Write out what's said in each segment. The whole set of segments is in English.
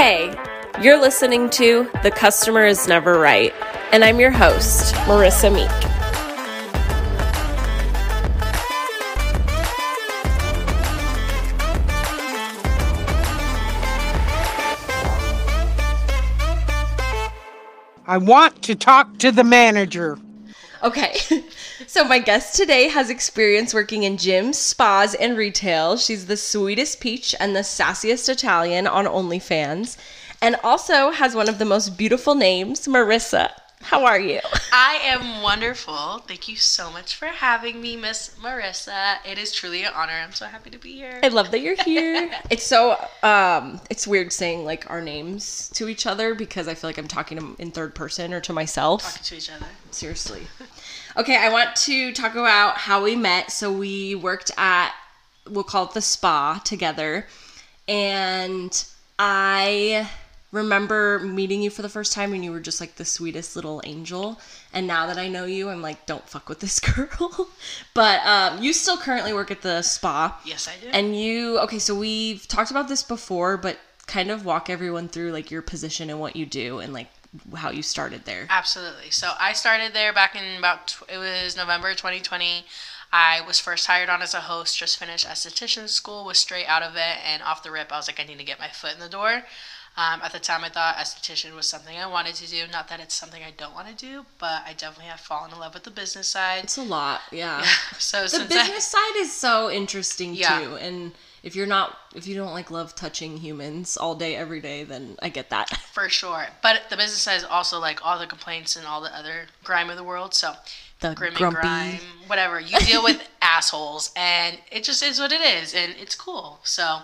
Hey, you're listening to The Customer is Never Right, and I'm your host, Marissa Meek. I want to talk to the manager. Okay, so my guest today has experience working in gyms, spas, and retail. She's the sweetest peach and the sassiest Italian on OnlyFans, and also has one of the most beautiful names, Marissa. How are you? I am wonderful. Thank you so much for having me, Miss Marissa. It is truly an honor. I'm so happy to be here. I love that you're here. it's so um it's weird saying like our names to each other because I feel like I'm talking to, in third person or to myself. Talking to each other. Seriously. Okay, I want to talk about how we met. So we worked at we'll call it the spa together and I remember meeting you for the first time and you were just like the sweetest little angel and now that i know you i'm like don't fuck with this girl but um, you still currently work at the spa Yes, I do. and you okay so we've talked about this before but kind of walk everyone through like your position and what you do and like how you started there Absolutely. So I started there back in about it was November 2020. I was first hired on as a host, just finished esthetician school, was straight out of it, and off the rip, I was like, I need to get my foot in the door. Um, at the time, I thought esthetician was something I wanted to do. Not that it's something I don't want to do, but I definitely have fallen in love with the business side. it's a lot yeah So the business side is so interesting Yeah. too and if you're not if you don't like love touching humans all day every day then i get that for sure, but the business side is also like all the complaints and all the other grime of the world. So the grim and grumpy grime, whatever. You deal with assholes, and it just is what it is, and it's cool. So,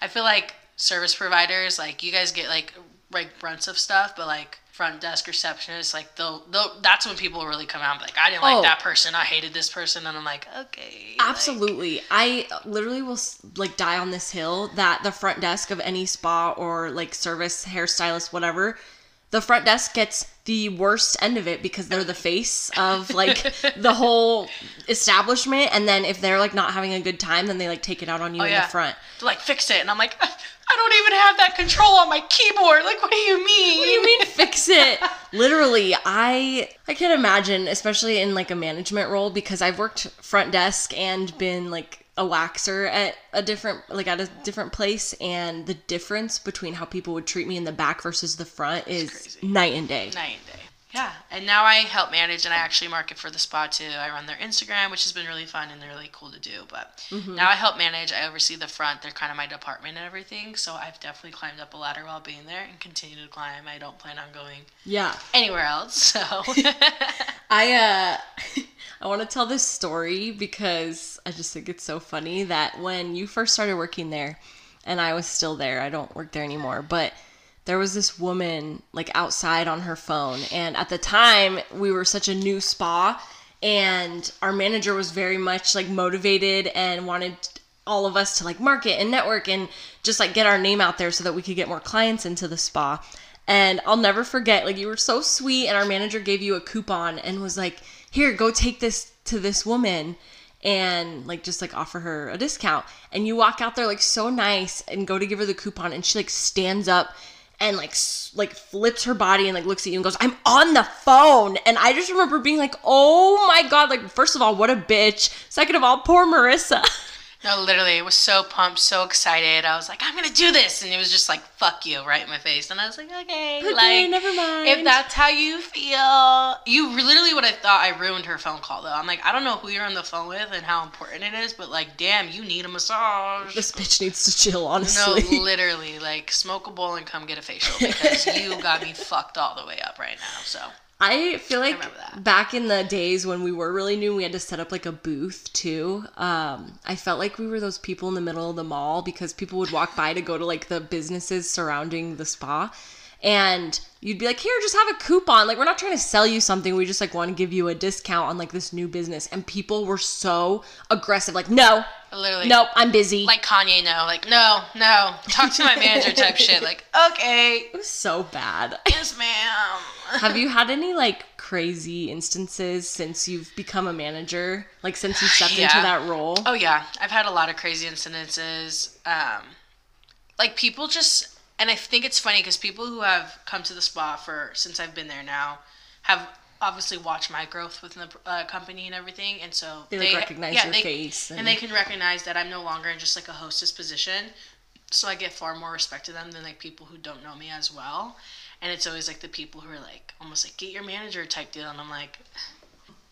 I feel like service providers, like you guys get like like brunts of stuff, but like front desk receptionists, like they'll, they'll that's when people really come out like, I didn't like Oh. that person, I hated this person, and I'm like, okay, like- Absolutely. I literally will like die on this hill that the front desk of any spa or like service hairstylist whatever, the front desk gets the worst end of it because they're the face of like the whole establishment and then if they're like not having a good time then they like take it out on you oh, in Oh, yeah. the front. They're like fix it, and I'm like, I don't even have that control on my keyboard. Like, what do you mean? What do you mean fix it? Literally, I I can't imagine, especially in like a management role, because I've worked front desk and been like a waxer at a different like at a different place, and the difference between how people would treat me in the back versus the front is night and day. night and day. Yeah, and now I help manage and I actually market for the spa too. I run their Instagram, which has been really fun and really cool to do. But Mm-hmm. now I help manage. I oversee the front. They're kind of my department and everything. So I've definitely climbed up a ladder while being there and continue to climb. I don't plan on going Yeah, anywhere else. So I uh I want to tell this story because I just think it's so funny that when you first started working there and I was still there, I don't work there anymore, but there was this woman like outside on her phone and at the time we were such a new spa and our manager was very much like motivated and wanted all of us to like market and network and just like get our name out there so that we could get more clients into the spa. And I'll never forget, like you were so sweet, and our manager gave you a coupon and was like, "Here, go take this to this woman." And like just like offer her a discount, and you walk out there like so nice, and go to give her the coupon, and she like stands up and like like flips her body and like looks at you and goes, "I'm on the phone." And I just remember being like, "Oh my god!" Like first of all, what a bitch. Second of all, poor Marissa. no, literally, it was so pumped, so excited. I was like, I'm gonna do this, and it was just like, fuck you, right in my face. And I was like, okay, Okay, like never mind. If that's how you feel, you literally would have thought I ruined her phone call though. I'm like, I don't know who you're on the phone with and how important it is, but like, damn, you need a massage. This bitch needs to chill, honestly. No, literally, like smoke a bowl and come get a facial because you got me fucked all the way up right now. So I feel like that. back in the days when we were really new, we had to set up like a booth too. Um, I felt like we were those people in the middle of the mall because people would walk by to go to like the businesses surrounding the spa. And you'd be like, here, just have a coupon. Like, we're not trying to sell you something. We just like want to give you a discount on like this new business. And people were so aggressive. Like, no, literally, nope, I'm busy. Like Kanye, no, like no, no, talk to my manager type shit. Like okay, it was so bad. yes, ma'am. Have you had any like crazy instances since you've become a manager? Like since you stepped into that role? Oh yeah, I've had a lot of crazy incidences. Um, like people just and I think it's funny because people who have come to the spa for since I've been there now have obviously watched my growth within the uh, company and everything, and so They, like, recognize your they, face and, and- they can recognize that I'm no longer in just like a hostess position. So I get far more respect to them than like people who don't know me as well. And it's always like the people who are like almost like get your manager type deal, and I'm like,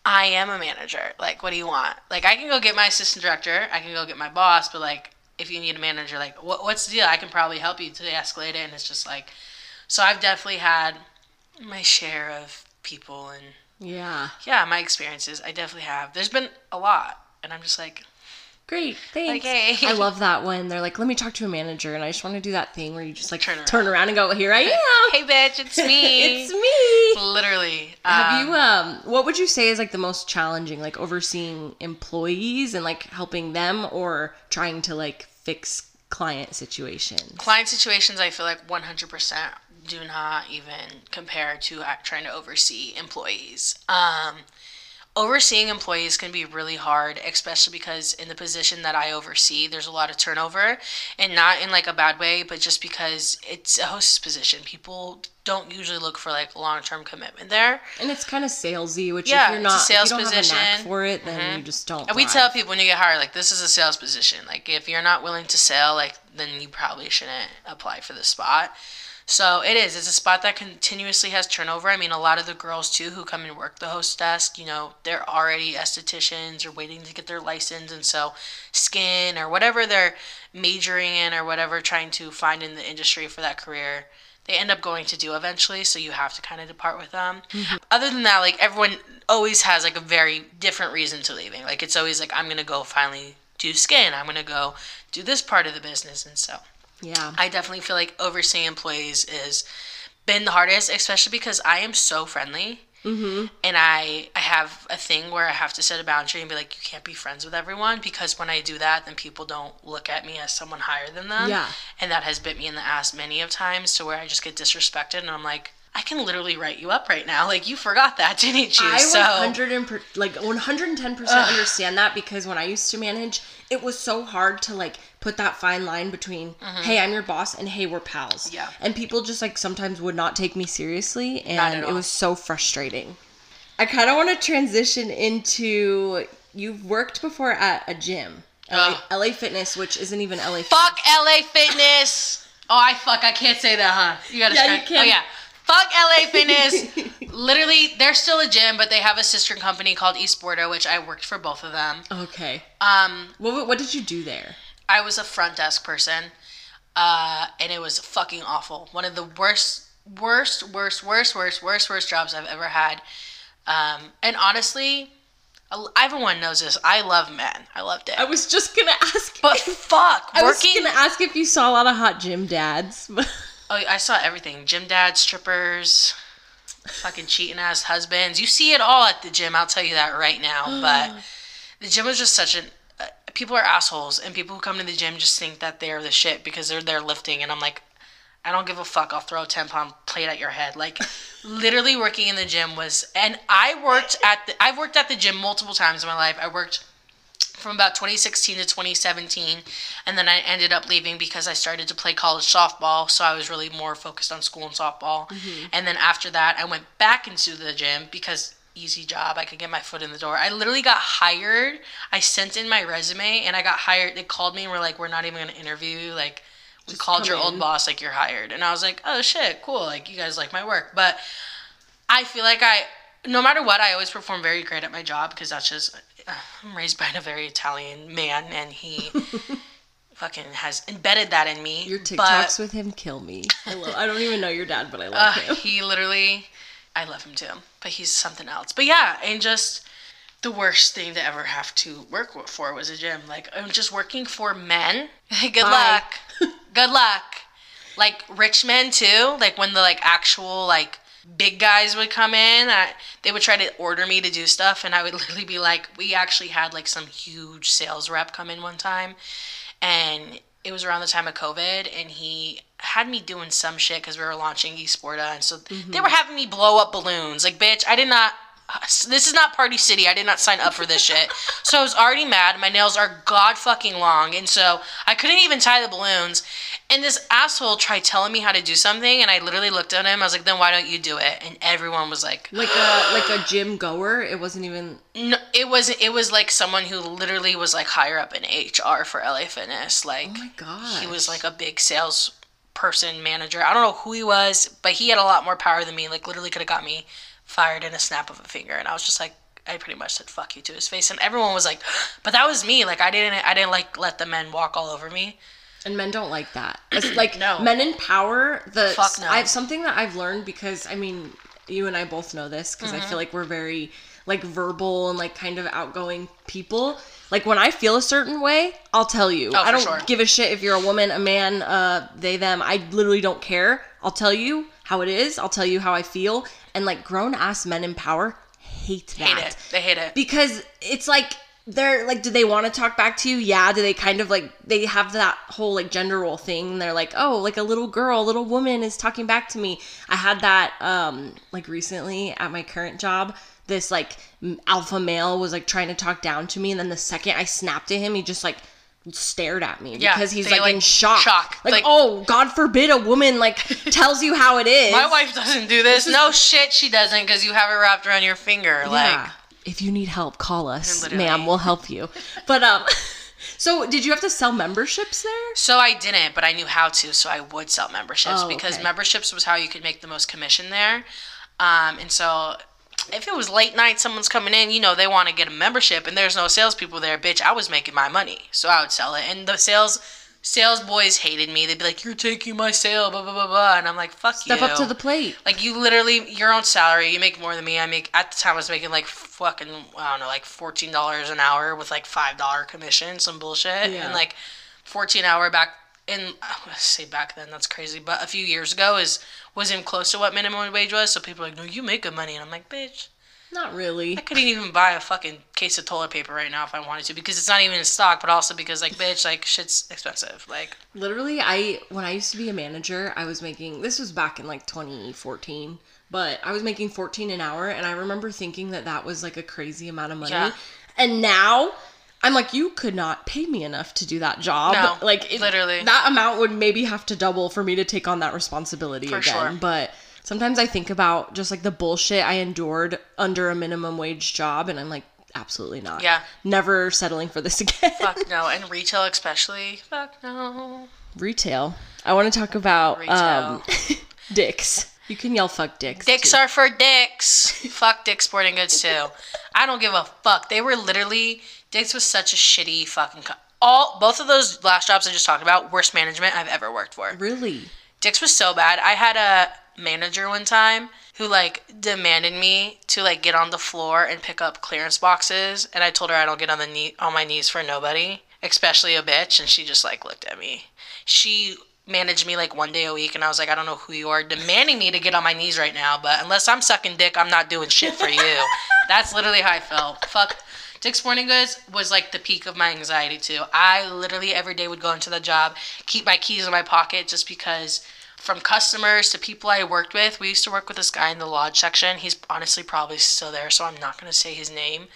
I am a manager. Like, what do you want? Like, I can go get my assistant director, I can go get my boss, but like, if you need a manager, like, what, what's the deal? I can probably help you to escalate it. And it's just like, so I've definitely had my share of people and Yeah. yeah, my experiences. I definitely have. There's been a lot, and I'm just like, Great, thanks. Okay. I love that when they're like, "Let me talk to a manager," and I just want to do that thing where you just like Turn turn around. around, and go, "Here I am." hey, bitch, it's me. it's me. Literally. Have um, you um what would you say is like the most challenging like overseeing employees and like helping them or trying to like fix client situations? client situations? I feel like 100% do not even compare to uh, trying to oversee employees. Um, overseeing employees can be really hard, especially because in the position that I oversee, there's a lot of turnover, and not in like a bad way, but just because it's a hostess position. People don't usually look for like long term commitment there. And it's kind of salesy, which Yeah, if you're not sales you don't have a knack position. Mm-hmm. for it, then you just don't. And we thrive. tell people when you get hired, like this is a sales position. Like if you're not willing to sell, like then you probably shouldn't apply for the spot. So it is. It's a spot that continuously has turnover. I mean, a lot of the girls too who come and work the host desk, you know, they're already estheticians or waiting to get their license, and so skin or whatever they're majoring in or whatever trying to find in the industry for that career. They end up going to do eventually, so you have to kind of depart with them. Mm-hmm. Other than that, like everyone always has like a very different reason to leaving. Like it's always like I'm gonna go finally do skin. I'm gonna go do this part of the business, and so Yeah. I definitely feel like overseeing employees is been the hardest, especially because I am so friendly. Mm-hmm. And I, I have a thing where I have to set a boundary and be like, you can't be friends with everyone because when I do that, then people don't look at me as someone higher than them. Yeah. And that has bit me in the ass many of times to where I just get disrespected and I'm like, I can literally write you up right now. Like you forgot that, didn't you? I so 100 and per, like 110 percent understand that because when I used to manage, it was so hard to like put that fine line between hey I'm your boss and hey we're pals. Mm-hmm. Yeah. And people just like sometimes would not take me seriously, and it was so frustrating. I kind of want to transition into you've worked before at a gym, LA. LA Fitness, which isn't even LA. Fuck LA Fitness. Oh, I fuck. I can't say that, huh? You gotta. Yeah, start- you can. Oh yeah. Fuck LA Fitness. Literally, they're still a gym, but they have a sister company called Esporta, which I worked for both of them. Okay. Um, What what did you do there? I was a front desk person, uh, and it was fucking awful. One of the worst, worst, worst, worst, worst, worst, worst jobs I've ever had. Um, and honestly, everyone knows this. I love men. I loved it. I was just gonna ask. But fuck, I was gonna ask if you saw a lot of hot gym dads. Oh, I saw everything. Gym dads, strippers, fucking cheating ass husbands. You see it all at the gym. I'll tell you that right now. But the gym was just such an. People are assholes, and people who come to the gym just think that they're the shit because they're there lifting. And I'm like, I don't give a fuck. I'll throw a 10 pound plate at your head. Like, literally working in the gym was. And I worked at the. I've worked at the gym multiple times in my life. I worked from about 2016 to 2017 and then i ended up leaving because i started to play college softball so i was really more focused on school and softball mm-hmm. and then after that i went back into the gym because easy job. I could get my foot in the door. I literally got hired. I sent in my resume and i got hired. They called me and were like we're not even going to interview you. Like we called come your old boss like you're hired. And i was like oh shit cool. Like you guys like my work. But I feel like I, no matter what, I always perform very great at my job because that's just, uh, I'm raised by a very Italian man and he fucking has embedded that in me. Your But, TikToks with him kill me. I love. I don't even know your dad, but I uh, love him. he literally, I love him too, but he's something else. But yeah, and just the worst thing to ever have to work for was a gym. Like, I'm just working for men. Good Bye. luck. Good luck. Like rich men too. Like when the like actual like big guys would come in, I, they would try to order me to do stuff, and I would literally be like, we actually had like some huge sales rep come in one time, and it was around the time of COVID, and he had me doing some shit because we were launching Esporta, and so they mm-hmm. were having me blow up balloons. Like, bitch, I did not. This is not Party City. I did not sign up for this shit. So I was already mad. My nails are god fucking long, and so I couldn't even tie the balloons. And this asshole tried telling me how to do something, and I literally looked at him. I was like, "Then why don't you do it?" And everyone was like, Like a like a gym goer. It wasn't even. No, it was it was like someone who literally was like higher up in HR for LA Fitness. Like, Oh my god. he was like a big sales person manager. I don't know who he was, but he had a lot more power than me. Like, literally could have got me fired in a snap of a finger. And I was just like, I pretty much said "fuck you" to his face, and everyone was like, "But that was me. Like, I didn't I didn't like let the men walk all over me." And men don't like that. It's like No. men in power. The Fuck no. I have something that I've learned because I mean, you and I both know this because Mm-hmm. I feel like we're very like verbal and like kind of outgoing people. Like when I feel a certain way, I'll tell you. Oh, I don't sure. give a shit if you're a woman, a man, uh, they, them. I literally don't care. I'll tell you how it is. I'll tell you how I feel. And like grown ass men in power hate that Hate it. They hate it. because it's like they're like do they want to talk back to you yeah do they kind of like they have that whole like gender role thing they're like oh like a little girl a little woman is talking back to me i had that um like recently at my current job this like alpha male was like trying to talk down to me and then the second i snapped at him he just like stared at me Yeah, because he's they, like, in shock. shock. like, Like- oh god forbid a woman like tells you how it is My wife doesn't do this. no shit, she doesn't because you have it wrapped around your finger. Yeah. Like, if you need help, call us, ma'am. We'll help you. But um, so did you have to sell memberships there? So I didn't, but I knew how to, so I would sell memberships Oh, because okay. memberships was how you could make the most commission there. Um, and so if it was late night, someone's coming in, you know, they want to get a membership, and there's no salespeople there, bitch. I was making my money, so I would sell it. And the sales sales boys hated me. They'd be like, "You're taking my sale," blah blah blah blah, and I'm like, "Fuck Step you." Step up to the plate. Like you literally your own salary, you make more than me. I make at the time I was making like fucking I don't know, like fourteen dollars an hour with like five dollar commission, some bullshit. Yeah. And like fourteen hour back in I say back then, that's crazy, but a few years ago is wasn't close to what minimum wage was, so people are like, No, you make good money and I'm like, bitch, Not really. I couldn't even buy a fucking case of toilet paper right now if I wanted to because it's not even in stock, but also because like bitch, like shit's expensive. Like Literally, I when I used to be a manager, I was making this was back in like 2014, but I was making 14 an hour, and I remember thinking that that was like a crazy amount of money. Yeah. And now. I'm like, you could not pay me enough to do that job. No, like, it- literally. that amount would maybe have to double for me to take on that responsibility For again. sure. But sometimes I think about just like the bullshit I endured under a minimum wage job, and I'm like, absolutely not. Yeah. Never settling for this again. fuck no. And retail especially. Fuck no. Retail. I want to talk about Retail. um, dicks. You can yell fuck dicks. Dicks too. are for dicks. fuck Dick's Sporting Goods too. I don't give a fuck. They were literally Dick's was such a shitty fucking. Co- all both of those last jobs I just talked about, worst management I've ever worked for. really. Dick's was so bad. I had a manager one time who like demanded me to like get on the floor and pick up clearance boxes, and I told her I don't get on the knee on my knees for nobody, especially a bitch, and she just like looked at me. She managed me like one day a week, and I was like, I don't know who you are demanding me to get on my knees right now, but unless I'm sucking dick, I'm not doing shit for you. That's literally how I felt. Fuck. Dick's Sporting Goods was like the peak of my anxiety too. I literally every day would go into the job, keep my keys in my pocket just because from customers to people I worked with, we used to work with this guy in the lodge section. He's honestly probably still there, so I'm not gonna say his name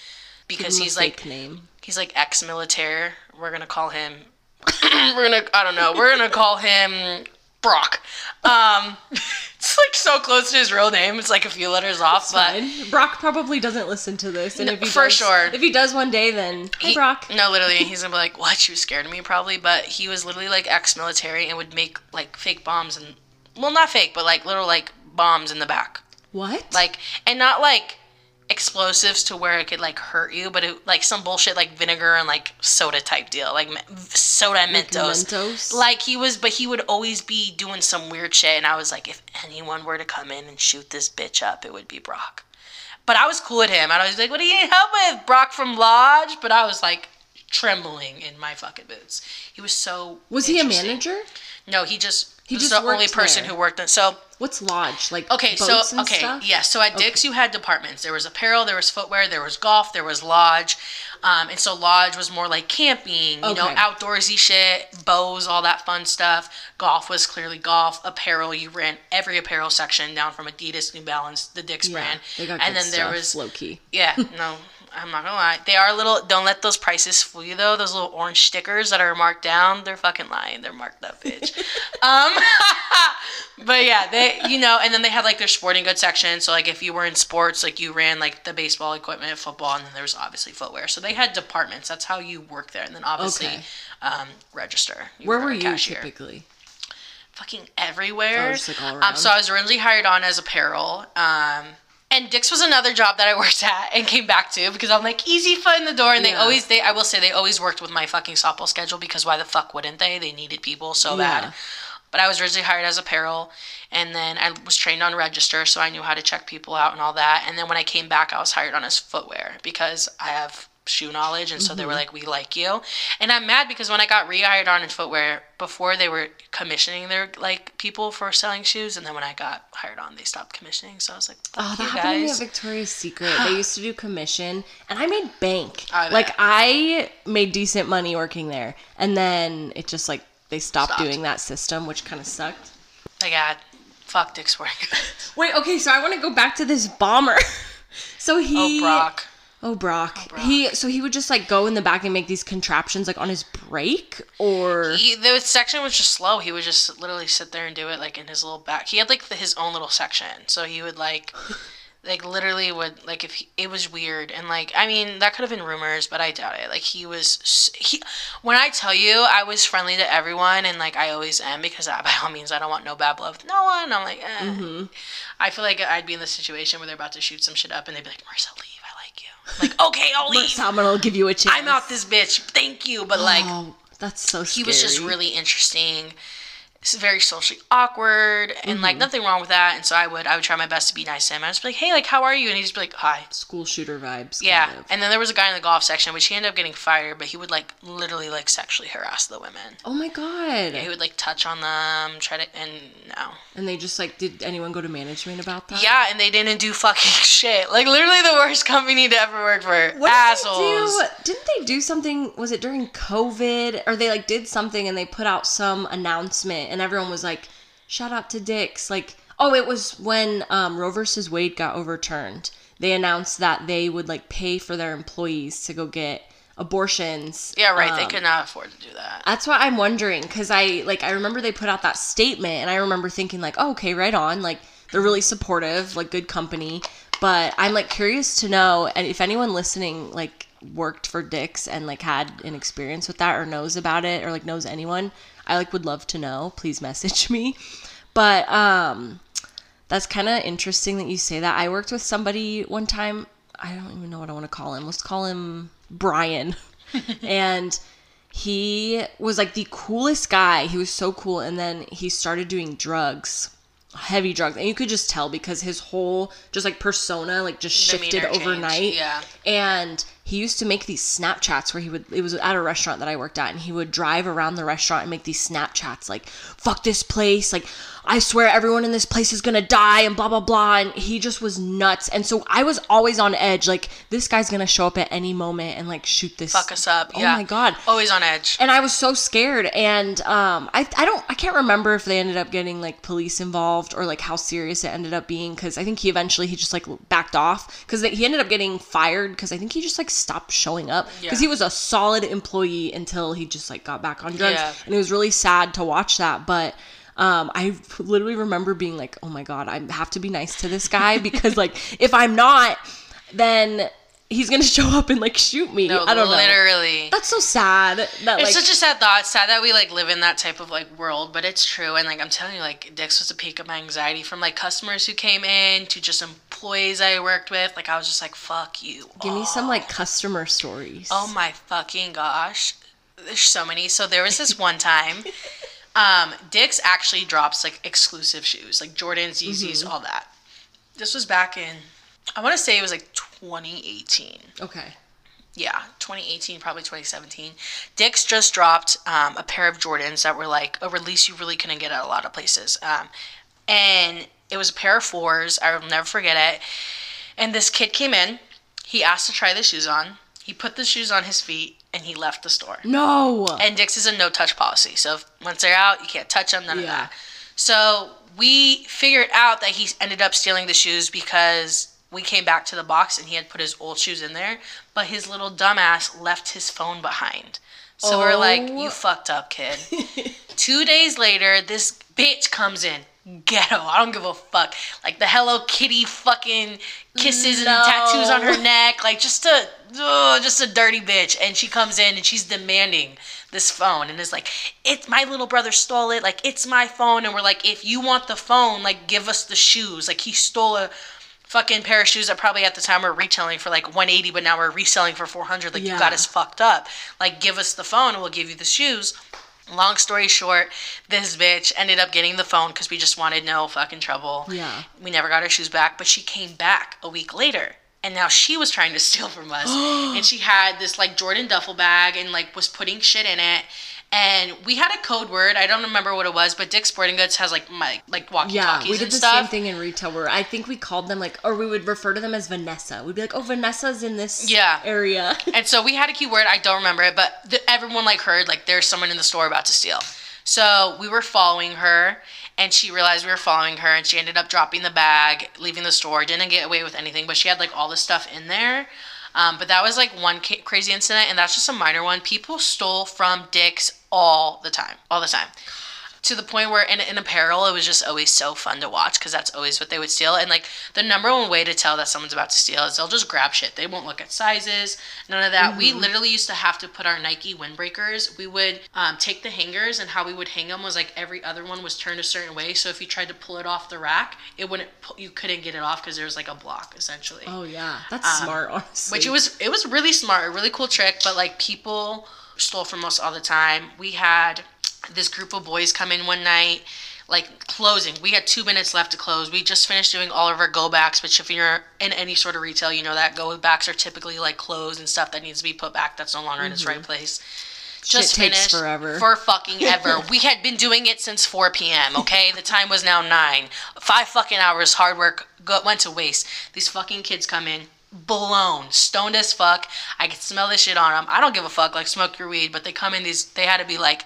because Give him a he's like name. he's like ex-military. We're gonna call him. we're gonna I don't know. We're gonna call him Brock. Um, it's like so close to his real name. It's like a few letters off, but Fine. Brock probably doesn't listen to this, and No, if he for does, sure. if he does one day, then hi He- Brock. No, literally, he's gonna be like, "What? You scared of me, probably." But he was literally like ex-military and would make like fake bombs and, well, not fake, but like little like bombs in the back, What? like and not like explosives to where it could like hurt you, but it like some bullshit like vinegar and like soda type deal, like soda and Mentos. Mentos? Like he was, but he would always be doing some weird shit, and I was like, if anyone were to come in and shoot this bitch up, it would be Brock. But I was cool with him. I was like, "What do you need help with, Brock from Lodge?" But I was like trembling in my fucking boots. He was so. was he a manager? No, he just. He He was just the only person there. who worked. In, so What's lodge like? okay, so okay, stuff? yeah. So at Dick's, you had departments. There was apparel, there was footwear, there was golf, there was lodge, um, and so lodge was more like camping, you know, outdoorsy shit, bows, all that fun stuff. Golf was clearly golf. Apparel, you ran every apparel section down from Adidas, New Balance, the Dick's Yeah, brand, they got and good then there stuff, was low key. yeah, no, I'm not gonna lie. They are a little. Don't let those prices fool you though. Those little orange stickers that are marked down, they're fucking lying. They're marked up, bitch. um, but yeah, they, you know, and then they had like their sporting goods section. So like if you were in sports, like you ran like the baseball equipment, football, and then there was obviously footwear. So they had departments. That's how you work there. And then obviously, Okay. um, register. You Where were were you cashier typically? fucking everywhere. Oh, just, like, Um, so I was originally hired on as apparel. Um, and Dick's was another job that I worked at and came back to because I'm like easy foot in the door. And they always, they, I will say, they always worked with my fucking softball schedule because why the fuck wouldn't they? They needed people so Yeah. bad. But I was originally hired as apparel, and then I was trained on register, so I knew how to check people out and all that. And then when I came back, I was hired on as footwear because I have shoe knowledge, and so they were mm-hmm. like, "We like you." And I'm mad because when I got rehired on in footwear, before they were commissioning their like people for selling shoes, and then when I got hired on, they stopped commissioning. So I was like, Oh, "Fuck that you happened to me at. Victoria's Secret. They used to do commission, and I made bank. I like I made decent money working there, and then it just like they stopped, Stopped. doing that system, which kind of sucked. Like, God, fuck Dick's Goods. Wait, okay, so I want to go back to this bomber. so Oh, he, Brock. Oh Brock. Brock. he, so he would just like go in the back and make these contraptions like on his break, or He, the section was just slow. He would just literally sit there and do it like in his little back. He had like the, his own little section, so he would like, like literally would like if he, it was weird and like I mean that could have been rumors, but I doubt it. Like he was he. When I tell you I was friendly to everyone and like I always am because I, by all means I don't want no bad blood with no one. I'm like, eh. I feel like I'd be in the situation where they're about to shoot some shit up and they'd be like. I like you. I'm like, okay, I'll leave. someone will give you a chance. I'm out this bitch. Thank you, but like oh, that's so. he was just really interesting s- very socially awkward and Mm-hmm. like nothing wrong with that and so i would i would try my best to be nice to him i was like hey like how are you and he'd just be like hi school shooter vibes. yeah kind of. and then there was a guy in the golf section which he ended up getting fired but he would like literally like sexually harass the women Oh my god. he would like touch on them try to and no And they just like, did anyone go to management about that? yeah and they didn't do fucking shit like literally the worst company to ever work for What assholes Did they, do? Didn't they do something? Was it during COVID? Or they like did something and they put out some announcement and everyone was like, shout out to Dick's. Like, oh, it was when um, Roe versus Wade got overturned. They announced that they would like pay for their employees to go get abortions. yeah right they um, could not afford to do that That's what I'm wondering because I like I remember they put out that statement and I remember thinking like, oh, okay, right on, like they're really supportive, like good company. But I'm like curious to know, and if anyone listening like worked for Dick's and like had an experience with that or knows about it or like knows anyone, I like would love to know. Please message me. But um, that's kind of interesting that you say that. I worked with somebody one time. I don't even know what I want to call him. Let's call him Brian. and he was like the coolest guy. He was so cool. And then he started doing drugs, heavy drugs. And you could just tell because his whole just like persona like just shifted overnight. yeah. And he used to make these Snapchats where he would, it was at a restaurant that I worked at, and he would drive around the restaurant and make these Snapchats like, fuck this place. Like, I swear everyone in this place is gonna die and blah, blah, blah. And he just was nuts. And so I was always on edge. Like, this guy's gonna show up at any moment and like shoot this. fuck us up Oh yeah my God. always on edge And I was so scared. And um, I, I don't, I can't remember if they ended up getting like police involved or like how serious it ended up being. Cause I think he eventually, he just like backed off. Cause he ended up getting fired. Cause I think he just like stopped showing up. Yeah. Cause he was a solid employee until he just like got back on drugs. Yeah. And it was really sad to watch that. But um, I literally remember being like, oh my God, I have to be nice to this guy because like if I'm not, then he's gonna show up and like shoot me. no I don't know. literally That's so sad. That It's like such a sad thought. Sad that we like live in that type of like world, but it's true. And like I'm telling you, like Dick's was a peak of my anxiety from like customers who came in to just employees I worked with. Like I was just like, "Fuck you." give me some like customer stories. Oh my fucking gosh. There's so many. So there was this one time. Um, Dick's actually drops like exclusive shoes, like Jordans, Yeezys, all that. This was back in, I want to say it was like 2018 Okay. yeah, 2018, probably 2017. Dick's just dropped um, a pair of Jordans that were like a release you really couldn't get at a lot of places. Um, and it was a pair of fours. I will never forget it. And this kid came in. He asked to try the shoes on. He put the shoes on his feet and he left the store. No. And Dick's is a no touch policy. So if, once they're out, you can't touch them, none of that. So we figured out that he ended up stealing the shoes because we came back to the box and he had put his old shoes in there, but his little dumbass left his phone behind. So we're like, Oh. you fucked up, kid. Two days later, this bitch comes in. Ghetto. I don't give a fuck. Like the Hello Kitty fucking kisses No. and tattoos on her neck. Like just a, ugh, just a dirty bitch. And she comes in and she's demanding this phone and is like, "It's my little brother stole it. Like it's my phone." And we're like, "If you want the phone, like give us the shoes." Like he stole a fucking pair of shoes that probably at the time were retailing for like 180 but now we're reselling for 400 like you got us fucked up like give us the phone and we'll give you the shoes long story short this bitch ended up getting the phone because we just wanted no fucking trouble Yeah. we never got our shoes back but she came back a week later and now she was trying to steal from us and she had this like jordan duffel bag and like was putting shit in it and we had a code word i don't remember what it was but dick's sporting goods has like my like walkie Yeah, we did the stuff same thing in retail where I think we called them like, or we would refer to them as Vanessa. We'd be like, oh, Vanessa's in this Yeah. area. and so we had a keyword i don't remember it but the, everyone like heard like there's someone in the store about to steal so we were following her and she realized we were following her and she ended up dropping the bag leaving the store didn't get away with anything but she had like all this stuff in there um, but that was like one ca- crazy incident and that's just a minor one. People stole from Dick's all the time all the time to the point where in, in apparel it was just always so fun to watch because that's always what they would steal. And like the number one way to tell that someone's about to steal is they'll just grab shit. They won't look at sizes none of that. We literally used to have to put our nike windbreakers. We would um, take the hangers and how we would hang them was like every other one was turned a certain way. So if you tried to pull it off the rack it wouldn't you couldn't get it off because there was like a block essentially. Oh yeah, that's smart, honestly. which it was it was really smart a really cool trick. But like people stole from us all the time. We had this group of boys come in one night like closing we had two minutes left to close we just finished doing all of our go backs which if you're in any sort of retail you know that go backs are typically like clothes and stuff that needs to be put back that's no longer in its right place just Mm-hmm. takes finished forever. for fucking ever. we had been doing it since 4 p.m. Okay, the time was now nine. Five fucking hours hard work go, went to waste. These fucking kids come in blown, stoned as fuck. I could smell this shit on them. I don't give a fuck. Like smoke your weed, but they come in these. They had to be like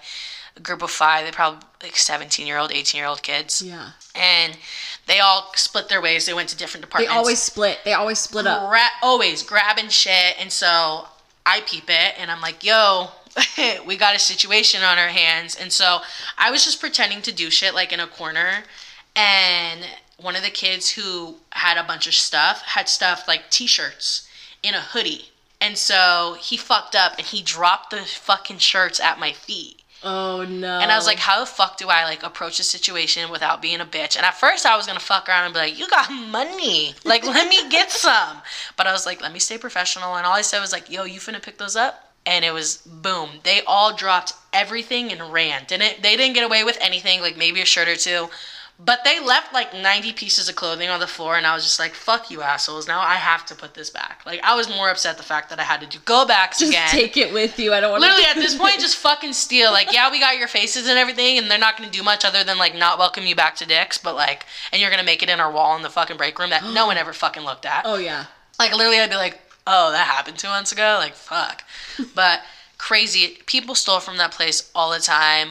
a group of five. They probably like 17 year old, 18 year old kids, yeah. and they all split their ways. They went to different departments. They always split. They always split up. gra- always grabbing shit. And so I peep it and I'm like, yo, we got a situation on our hands. And so I was just pretending to do shit like in a corner. And one of the kids who had a bunch of stuff had stuff like t shirts in a hoodie. And so he fucked up and he dropped the fucking shirts at my feet. Oh no. And I was like, how the fuck do I like approach a situation without being a bitch? And at first I was gonna fuck around and be like, you got money. Like, let me get some. But I was like, let me stay professional. And all I said was like, yo, you finna pick those up? And it was boom. They all dropped everything and ran. Didn't they didn't get away with anything, like maybe a shirt or two. But they left like 90 pieces of clothing on the floor, and I was just like, fuck you assholes. Now I have to put this back. Like, I was more upset the fact that I had to do go backs just again. take it with you. I don't want to. Literally to. at this point, just fucking steal. Like, yeah, we got your faces and everything, and they're not gonna do much other than like not welcome you back to Dick's, but like, and you're gonna make it in our wall in the fucking break room that no one ever fucking looked at. Oh yeah. Like, literally, I'd be like, oh, that happened two months ago. Like, fuck. But crazy. People stole from that place all the time.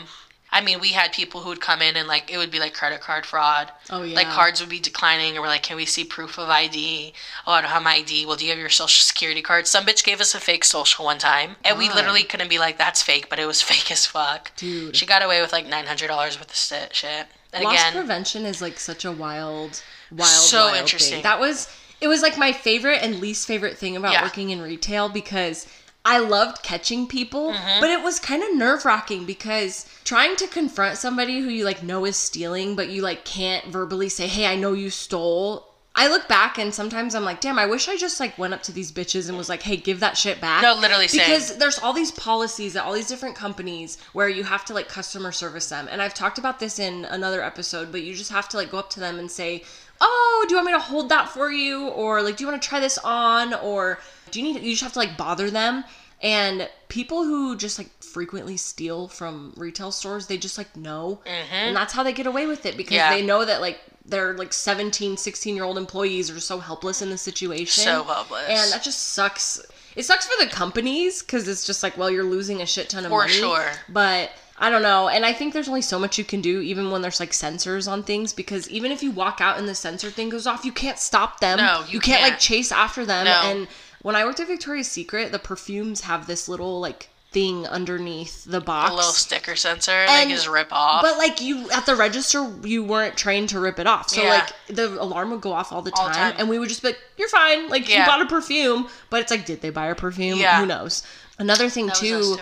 I mean, we had people who would come in and like it would be like credit card fraud. Oh, yeah. Like cards would be declining, and we're like, "Can we see proof of ID?" Oh, I don't have my ID. Well, do you have your social security card? Some bitch gave us a fake social one time, and we literally couldn't be like, "That's fake," but it was fake as fuck. Dude. she got away with like nine hundred dollars worth of shit. And Loss again, prevention is like such a wild, wild, So wild interesting. Thing. That was it was like my favorite and least favorite thing about Yeah. working in retail because I loved catching people, Mm-hmm. but it was kind of nerve wracking because trying to confront somebody who you like know is stealing, but you like can't verbally say, "Hey, I know you stole." I look back and sometimes I'm like, damn, I wish I just like went up to these bitches and was like, hey, give that shit back. No, literally same. Because there's all these policies at all these different companies where you have to like customer service them. And I've talked about this in another episode, but you just have to like go up to them and say, oh, do you want me to hold that for you? Or like, do you want to try this on? Or do you need, you just have to like bother them. And people who just like frequently steal from retail stores, they just like know. And that's how they get away with it because Mm-hmm. Yeah. they know that like their like 17, 16 year old employees are so helpless in the situation. So helpless. And that just sucks. It sucks for the companies because it's just like, well, you're losing a shit ton of For money. sure. But I don't know. And I think there's only so much you can do even when there's like sensors on things because even if you walk out and the sensor thing goes off, you can't stop them. No, you can't, like can't. like chase after them. No. And when I worked at Victoria's Secret, the perfumes have this little like thing underneath the box. A little sticker sensor, and they just rip off. But like you at the register, you weren't trained to rip it off. So Yeah. like the alarm would go off all the All time, time. and we would just be like, "You're fine." Like you bought a perfume, but it's like, did they buy a perfume? Yeah. Who knows? Another thing too, too.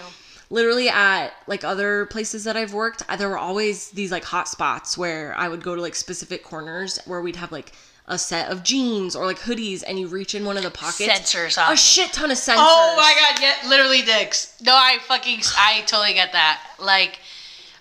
literally at like other places that I've worked, there were always these like hot spots where I would go to like specific corners where we'd have like a set of jeans or like hoodies, and you reach in one of the pockets, Sensors on. a shit ton of sensors. Oh my god, yeah, literally Dick's. No, I fucking, I totally get that. Like,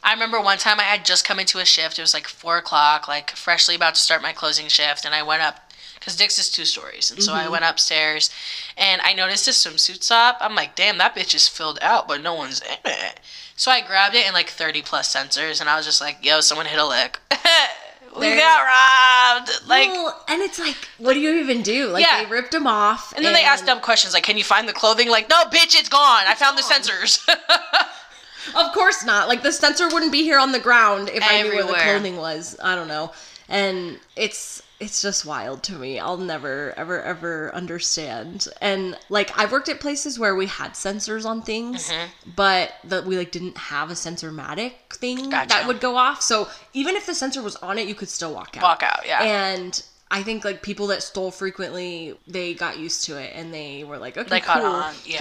I remember one time I had just come into a shift. It was like four o'clock, like freshly about to start my closing shift, and I went up because Dick's is two stories, and so I mm-hmm. went upstairs, and I noticed a swimsuit shop. I'm like, damn, that bitch is filled out, but no one's in it. So I grabbed it and like 30 plus sensors, and I was just like, yo, someone hit a lick. we There- got robbed. Like, well, and it's like, what do you even do? Like Yeah. they ripped them off, and then they asked dumb questions like, "Can you find the clothing?" Like, no, bitch, it's gone. I found the sensors. Of course not. Like the sensor wouldn't be here on the ground if I knew where the clothing was. I don't know. And it's it's just wild to me. I'll never ever ever understand. And like I've worked at places where we had sensors on things, Mm-hmm. but that we like didn't have a sensormatic thing that would go off. So even if the sensor was on it, you could still walk out. Walk out, yeah. And I think like people that stole frequently, they got used to it and they were like, okay, They cool. caught on, yeah.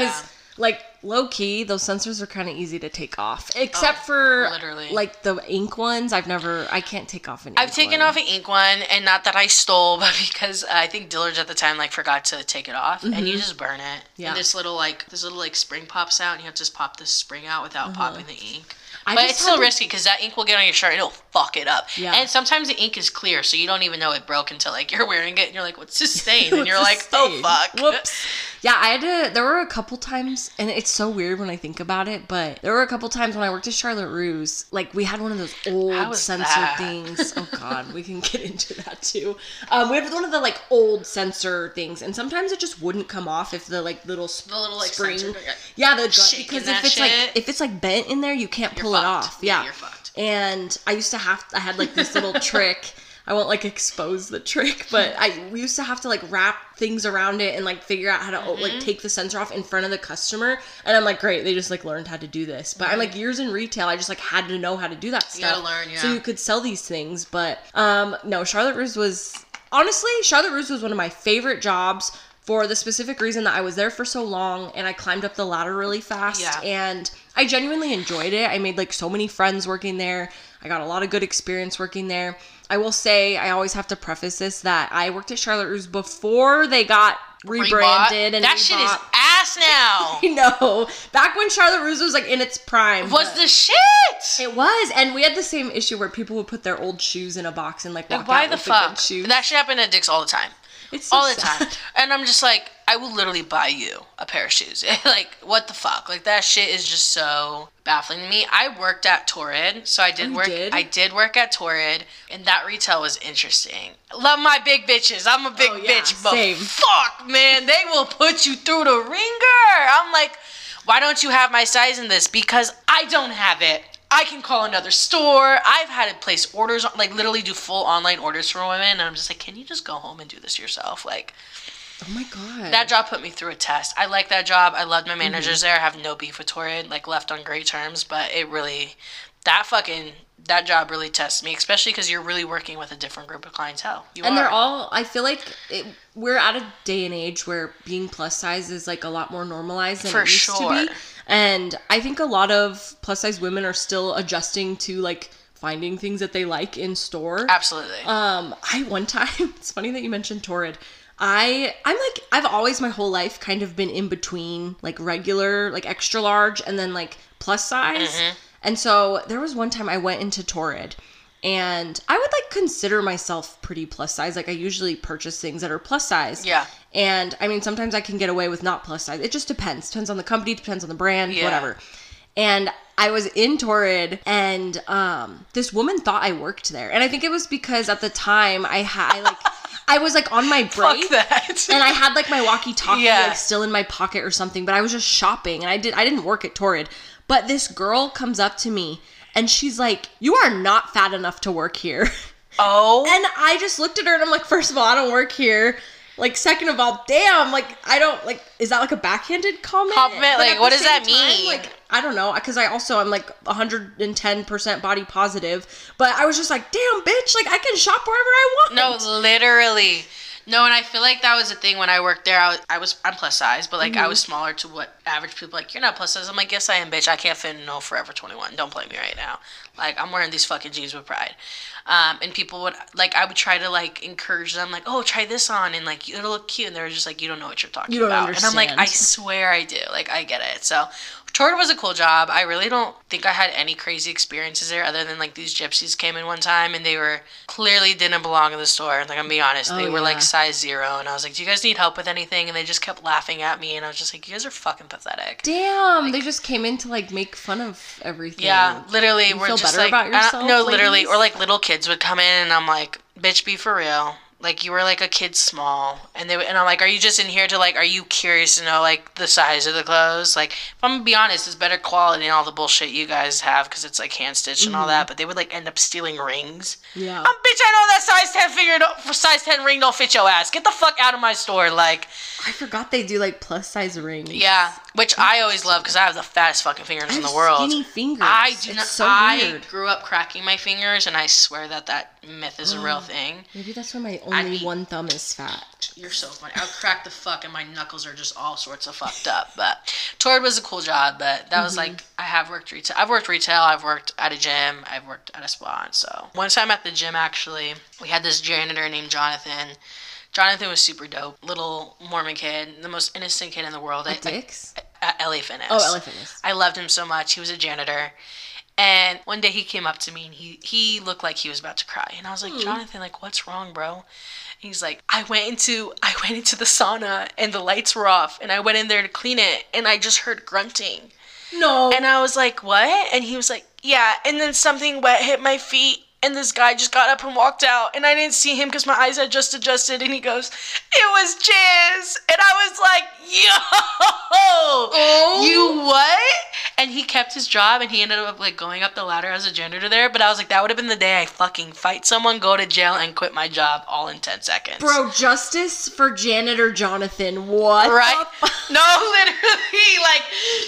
Like low key, those sensors are kind of easy to take off, except for Oh, literally. like the ink ones. I've never, I can't take off an. Ink. I've taken one. off an ink one, and not that I stole, but because I think Dillard's at the time like forgot to take it off, and you just burn it. Mm-hmm. Yeah. And this little like this little like spring pops out, and you have to just pop this spring out without popping the ink. I but it's still haven't- risky because that ink will get on your shirt and it'll fuck it up. Yeah. And sometimes the ink is clear, so you don't even know it broke until like you're wearing it and you're like, "What's this stain?" And you're like, the "Oh fuck." Whoops. Yeah, I had to. There were a couple times, and it's so weird when I think about it. But there were a couple times when I worked at Charlotte Russe, like we had one of those old sensor that? things. Oh God, we can get into that too. Um, we had one of the like old sensor things, and sometimes it just wouldn't come off if the like little The little like spring. sensor- Yeah, the gut because if it's shit. like if it's like bent in there, you can't You're pull it fucked. off. Yeah, Yeah, you're fucked. And I used to have I had like this little trick. I won't like expose the trick, but I we used to have to like wrap things around it and like figure out how to Mm-hmm. like take the sensor off in front of the customer. And I'm like, great, they just like learned how to do this. But I'm like years in retail, I just like had to know how to do that stuff. Mm-hmm. gotta learn, So you could sell these things, but um no, Charlotte Russe was honestly Charlotte Russe was one of my favorite jobs for the specific reason that I was there for so long and I climbed up the ladder really fast Yeah. and I genuinely enjoyed it. I made like so many friends working there. I got a lot of good experience working there. I will say I always have to preface this that I worked at Charlotte Russe before they got rebranded Rebought. and that shit is ass now. I know. Back when Charlotte Russe was like in its prime. Was the shit? it was, and we had the same issue where people would put their old shoes in a box and like walk Like, why out the with the good fuck? shoes. That shit happened at Dick's all the time. so all the sad. time. And I'm just like, I will literally buy you a pair of shoes. like, what the fuck? Like that shit is just so baffling to me. I worked at Torrid, so I did Oh, work. did? I did work at Torrid, and that retail was interesting. Love my big bitches. I'm a big Oh, yeah, bitch, but same. fuck, man, they will put you through the ringer. I'm like, why don't you have my size in this? Because I don't have it. I can call another store. I've had to place orders, like literally do full online orders for women, and I'm just like, can you just go home and do this yourself? Like, Oh my god. that job put me through a test. I like that job. I loved my Mm-hmm. managers there. I have no beef with Torrid. Like left on great terms, but it really that fucking that job really tests me, especially because you're really working with a different group of clientele. You and are. they're all i feel like it, we're at a day and age where being plus size is like a lot more normalized than For it used to be and i think a lot of plus size women are still adjusting to like finding things that they like in store absolutely. um i one time it's funny that you mentioned torrid I I'm like I've always my whole life kind of been in between like regular like extra large and then like plus size. Mm-hmm. And so there was one time I went into Torrid and I would like consider myself pretty plus size. Like I usually purchase things that are plus size. Yeah. And I mean sometimes I can get away with not plus size. It just depends. Depends on the company, depends on the brand, Yeah. whatever. And I was in Torrid and um this woman thought I worked there. And I think it was because at the time I had I like I was like on my break Fuck that. and I had like my walkie-talkie Yeah. like still in my pocket or something, but I was just shopping and I did I didn't work at Torrid. But this girl comes up to me and she's like, "You are not fat enough to work here." Oh. And I just looked at her and I'm like, first of all, I don't work here. Like, second of all, damn, like, I don't, like, is that like a backhanded comment? Compliment? But Like, what does that mean? like, I don't know, because I also am like 110% body positive. But I was just like, damn, bitch, like, I can shop wherever I want. No, literally. No, and I feel like that was the thing when I worked there. I was, I was I'm plus size, but like I was smaller to what average people like. You're not plus size. I'm like, yes, I am, bitch. I can't fit in no Forever 21. Don't play me right now. Like I'm wearing these fucking jeans with pride. Um, and people would like I would try to like encourage them, like, oh, try this on, and like it'll look cute. And they were just like, you don't know what you're talking You about. And I'm like, I swear I do. Like I get it. So Torrid was a cool job. I really don't think I had any crazy experiences there other than like these gypsies came in one time and they were clearly didn't belong in the store. Like I'm being honest. They Oh, were yeah. like size zero and I was like, Do you guys need help with anything? And they just kept laughing at me and I was just like, You guys are fucking pathetic. Damn, they just came in to like make fun of everything. Yeah, literally, You we're feel just better like about yourself, no, literally, or like little kids would come in, and I'm like, "Bitch, be for real." Like you were like a kid small, and they and I'm like, "Are you just in here to like? Are you curious to know like the size of the clothes? Like, if I'm gonna be honest, it's better quality than all the bullshit you guys have because it's like hand stitched and all Mm-hmm. that. But they would like end up stealing rings. Yeah. Um, bitch, I know that size ten don't, size ten ring don't fit your ass. Get the fuck out of my store. Like, I forgot they do like plus size rings. yeah, which I always love because I have the fattest fucking fingers in the world. Skinny fingers. I do It's not. So I weird. grew up cracking my fingers, and I swear that that myth is a real oh, thing. Maybe that's why my only be- one thumb is fat. You're so funny. I'll crack the fuck, and my knuckles are just all sorts of fucked up. But Torrid was a cool job, but that was mm-hmm. like I have worked retail. I've worked retail. I've worked at a gym. I've worked at a spa. And so one time at the gym, actually, we had this janitor named Jonathan. Jonathan was super dope. Little Mormon kid, the most innocent kid in the world. I- I- Dicks. at LA Fitness. Oh, LA Fitness. I loved him so much. He was a janitor. And one day he came up to me and he, he looked like he was about to cry. And I was like, hmm. Jonathan, like, what's wrong, bro? And he's like, I went into I went into the sauna and the lights were off and I went in there to clean it and I just heard grunting. No. And I was like, What? And he was like, Yeah, and then something wet hit my feet and this guy just got up and walked out and I didn't see him because my eyes had just adjusted and he goes, It was jizz and I was like, Yo Oh. You what? And he kept his job and he ended up like going up the ladder as a janitor there. But I was like, that would have been the day I fucking fight someone, go to jail, and quit my job all in ten seconds. Bro, justice for janitor Jonathan. What? Right? No, literally. Like,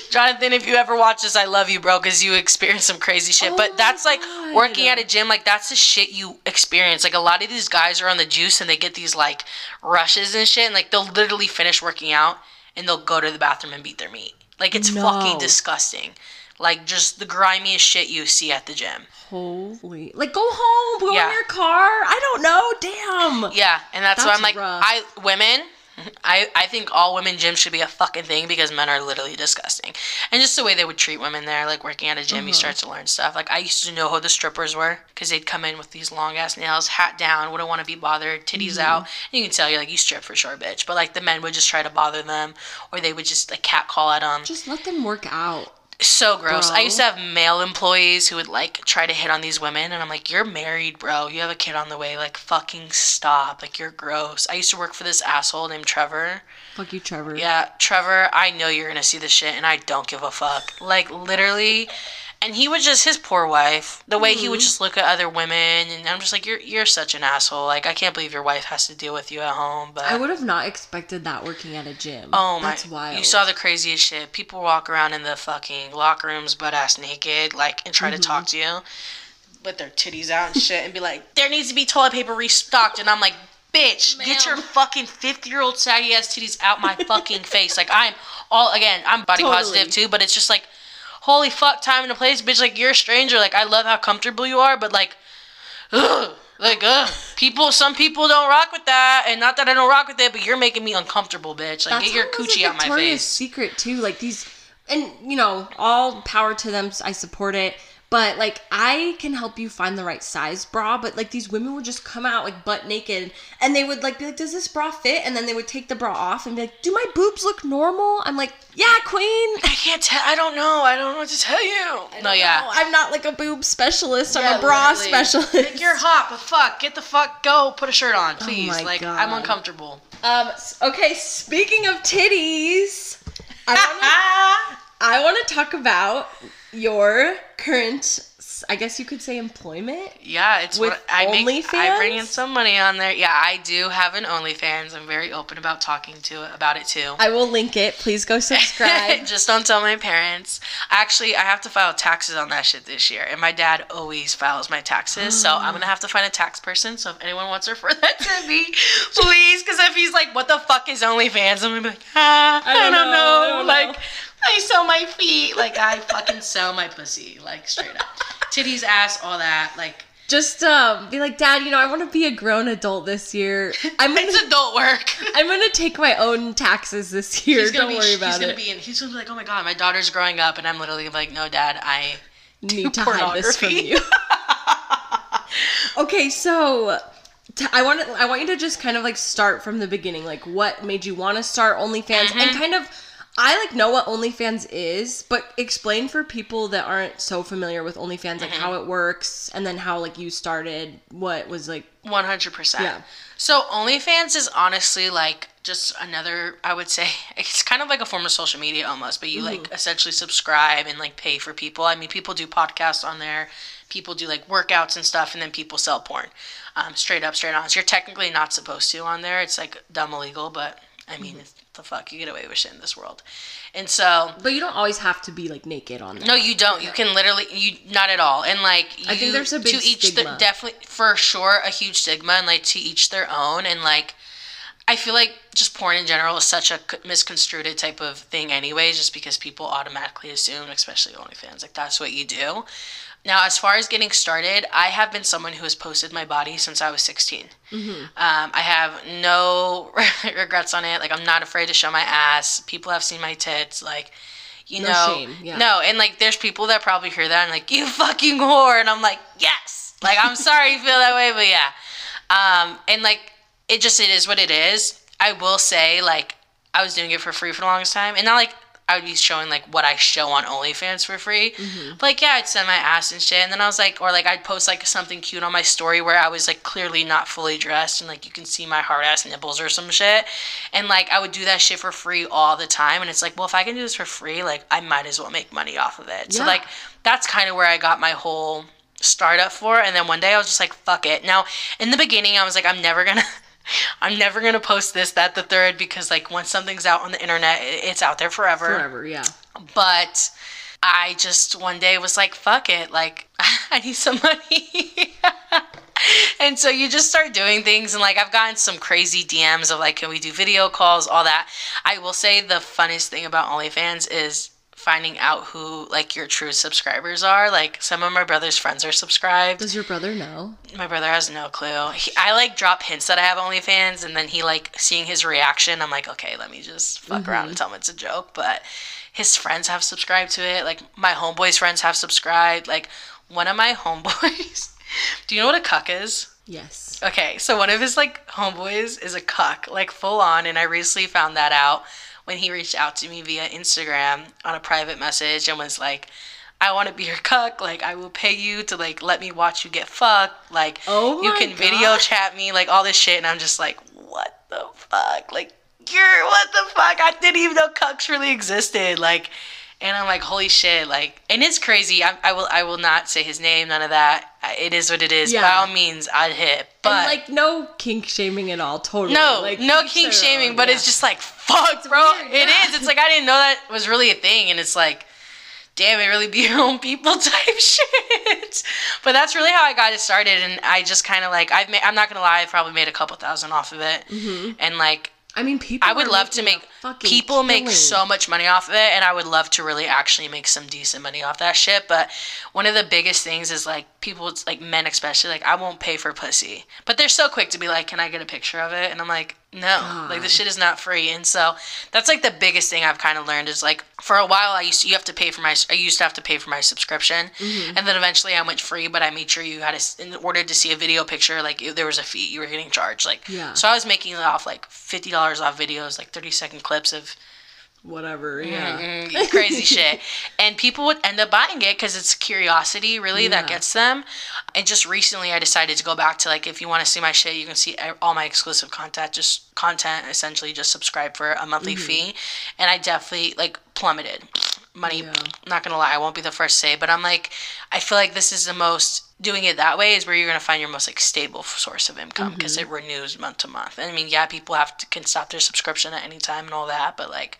Jonathan, if you ever watch this, I love you, bro, because you experience some crazy shit. Oh but that's like God. working at a gym, like, that's the shit you experience. Like, a lot of these guys are on the juice and they get these, like, rushes and shit. And, like, they'll literally finish working out and they'll go to the bathroom and beat their meat. Like, it's No. fucking disgusting. Like, just the grimiest shit you see at the gym. Holy. Like, go home. Go Yeah. in your car. I don't know. Damn. Yeah, and that's, why I'm like, rough. I women. I, I think all women gyms should be a fucking thing because men are literally disgusting. And just the way they would treat women there, like working at a gym, Uh-huh. you start to learn stuff. Like I used to know who the strippers were because they'd come in with these long ass nails, hat down, wouldn't want to be bothered, titties Mm-hmm. out. And you can tell you're like, you strip for sure, bitch. But like the men would just try to bother them or they would just like cat call at them. Just let them work out. So gross. I used to have male employees who would like try to hit on these women, and I'm like, you're married, bro. You have a kid on the way. Like, fucking stop. Like, you're gross. I used to work for this asshole named Trevor. Fuck you, Trevor. Yeah, Trevor, I know you're gonna see this shit, and I don't give a fuck. Like, literally. And he would just his poor wife, the way he would just look at other women, and I'm just like, you're you're such an asshole. Like, I can't believe your wife has to deal with you at home. But I would have not expected that working at a gym. Oh my! That's wild. You saw the craziest shit. People walk around in the fucking locker rooms butt ass naked, like, and try to talk Mm-hmm. to you with their titties out and shit, and be like, "There needs to be toilet paper restocked," and I'm like, "Bitch, get your fucking fifty year old saggy ass titties out my fucking face!" Like, I'm all again, I'm body Totally. positive too, but it's just like, holy fuck, time and a place, bitch. Like, you're a stranger. Like, I love how comfortable you are, but like. Ugh, like, ugh. People, some people don't rock with that, and not that I don't rock with it, but you're making me uncomfortable, bitch. Like, get your how it was coochie out my face. Secret too, like these, and you know, all power to them. I support it, but like I can help you find the right size bra. But like these women would just come out like butt naked, and they would like be like, "Does this bra fit?" And then they would take the bra off and be like, "Do my boobs look normal?" I'm like, "Yeah, queen." I can't tell. I don't know. I don't know what to tell you. No, yeah. No, I'm not like a boob specialist. I'm a bra literally. specialist. Like, you're hot, but fuck, get the fuck, go, put a shirt on, please. my like, God. I'm uncomfortable. Um. Okay. Speaking of titties, I I want to talk about your current, I guess you could say, employment. Yeah, it's With what I make. I bring in some money on there. Yeah, I do have an OnlyFans. I'm very open about talking to about it too. I will link it. Please go subscribe. Just don't tell my parents. Actually, I have to file taxes on that shit this year, and my dad always files my taxes. So I'm gonna have to find a tax person. So if anyone wants to refer that to me, please, because if he's like, "What the fuck is OnlyFans?" I'm gonna be like, "Ah, I don't, don't know. know, I don't Like, know. I sell my feet. Like I fucking sell my pussy. Like straight up, titties, ass, all that. Like Just um, be like, Dad. You know, I want to be a grown adult this year. I'm gonna, it's adult work. I'm gonna take my own taxes this year. Don't be, worry about he's gonna it. be, in, he's gonna be like, oh my god, my daughter's growing up, and I'm literally like, no, dad, I Need to hide this from you. okay, so. t- I want to, I want you to just kind of like start from the beginning. Like, what made you want to start OnlyFans, Mm-hmm. and kind of, I like know what OnlyFans is, but explain for people that aren't so familiar with OnlyFans, like Mm-hmm. how it works, and then how like you started. What was like, One hundred percent. Yeah. So OnlyFans is honestly like just another. I would say it's kind of like a form of social media almost, but you like essentially subscribe and like pay for people. I mean, people do podcasts on there. People do like workouts and stuff, and then people sell porn. Um, straight up, straight on. So you're technically not supposed to on there. It's like dumb illegal, but I mean, it's the fuck you get away with shit in this world. And so but you don't always have to be like naked on there. no, you don't. You can literally you not at all. And like you, I think there's a big to each stigma. the, definitely for sure a huge stigma and like to each their own and like I feel like just porn in general is such a misconstrued type of thing anyways just because people automatically assume especially OnlyFans like that's what you do. Now, as far as getting started, I have been someone who has posted my body since I was 16. Um, I have no regrets on it. Like, I'm not afraid to show my ass. People have seen my tits. Like, you No know, shame, yeah. no, and like, there's people that probably hear that and like, you fucking whore, and I'm like, yes. Like, I'm sorry you feel that way, but yeah. Um, and like, it just it is what it is. I will say, like, I was doing it for free for the longest time, and not like I would be showing like what I show on OnlyFans for free. Mm-hmm. But like, yeah, I'd send my ass and shit, and then I was like, or like I'd post like something cute on my story where I was like clearly not fully dressed, and like you can see my hard ass nipples or some shit, and like I would do that shit for free all the time, and it's like, well, if I can do this for free, like I might as well make money off of it. So like that's kind of where I got my whole startup for, and then one day I was just like, fuck it. Now in the beginning, I was like, I'm never gonna. I'm never gonna post this, that, the third, because like once something's out on the internet, it's out there forever. forever. Yeah. But I just one day was like, fuck it, like I need some money. and so you just start doing things and like I've gotten some crazy DMs of like, can we do video calls, all that. I will say the funnest thing about OnlyFans is finding out who like your true subscribers are. Like some of my brother's friends are subscribed. Does your brother know? My brother has no clue. He, I like drop hints that I have OnlyFans, and then he like seeing his reaction. I'm like, okay, let me just fuck around and mm-hmm. tell him it's a joke. But his friends have subscribed to it. Like my homeboys' friends have subscribed. Like one of my homeboys. Do you know what a cuck is? Yes. Okay, so one of his like homeboys is a cuck, like full on, and I recently found that out when he reached out to me via Instagram on a private message and was like, "I want to be your cuck. Like, I will pay you to like let me watch you get fucked. Like, Oh you can video chat me, like all this shit." And I'm just like, "What the fuck? Like, you're what the fuck? I didn't even know cucks really existed. Like." And I'm like, holy shit! Like, and it's crazy. I, I will, I will not say his name. None of that. It is what it is. Yeah. By all means, I'd hit. But and like no kink shaming at all. Totally. no, like, no kink shaming, own, but yeah. it's just like fuck, bro. weird, yeah. is. It's like I didn't know that was really a thing, and it's like, damn, it really be your own people type shit. But that's really how I got it started, and I just kind of like I've made. I'm not gonna lie, I've probably made a couple thousand off of it, Mm-hmm. and like I mean, people. I would love to make fucking people make so much money off of it and I would love to really actually make some decent money off that shit but one of the biggest things is like people like men especially like I won't pay for pussy. But they're so quick to be like can I get a picture of it? And I'm like no like this shit is not free. And so that's like the biggest thing I've kind of learned is like for a while I used to, you have to pay for my I used to have to pay for my subscription Mm-hmm. and then eventually I went free but I made sure you had to in order to see a video picture like there was a fee you were getting charged like Yeah. so I was making it off like fifty dollars off videos, like thirty second clips of whatever. Yeah. mm, crazy shit, and people would end up buying it because it's curiosity really that gets them. And just recently, I decided to go back to like, if you want to see my shit, you can see all my exclusive content. Just content, essentially, just subscribe for a monthly fee, and I definitely like plummeted. Money. Yeah. Not gonna lie, I won't be the first to say, but I'm like, I feel like this is the most doing it that way is where you're gonna find your most like stable source of income because Mm-hmm. it renews month to month. And I mean, yeah, people have to can stop their subscription at any time and all that, but like.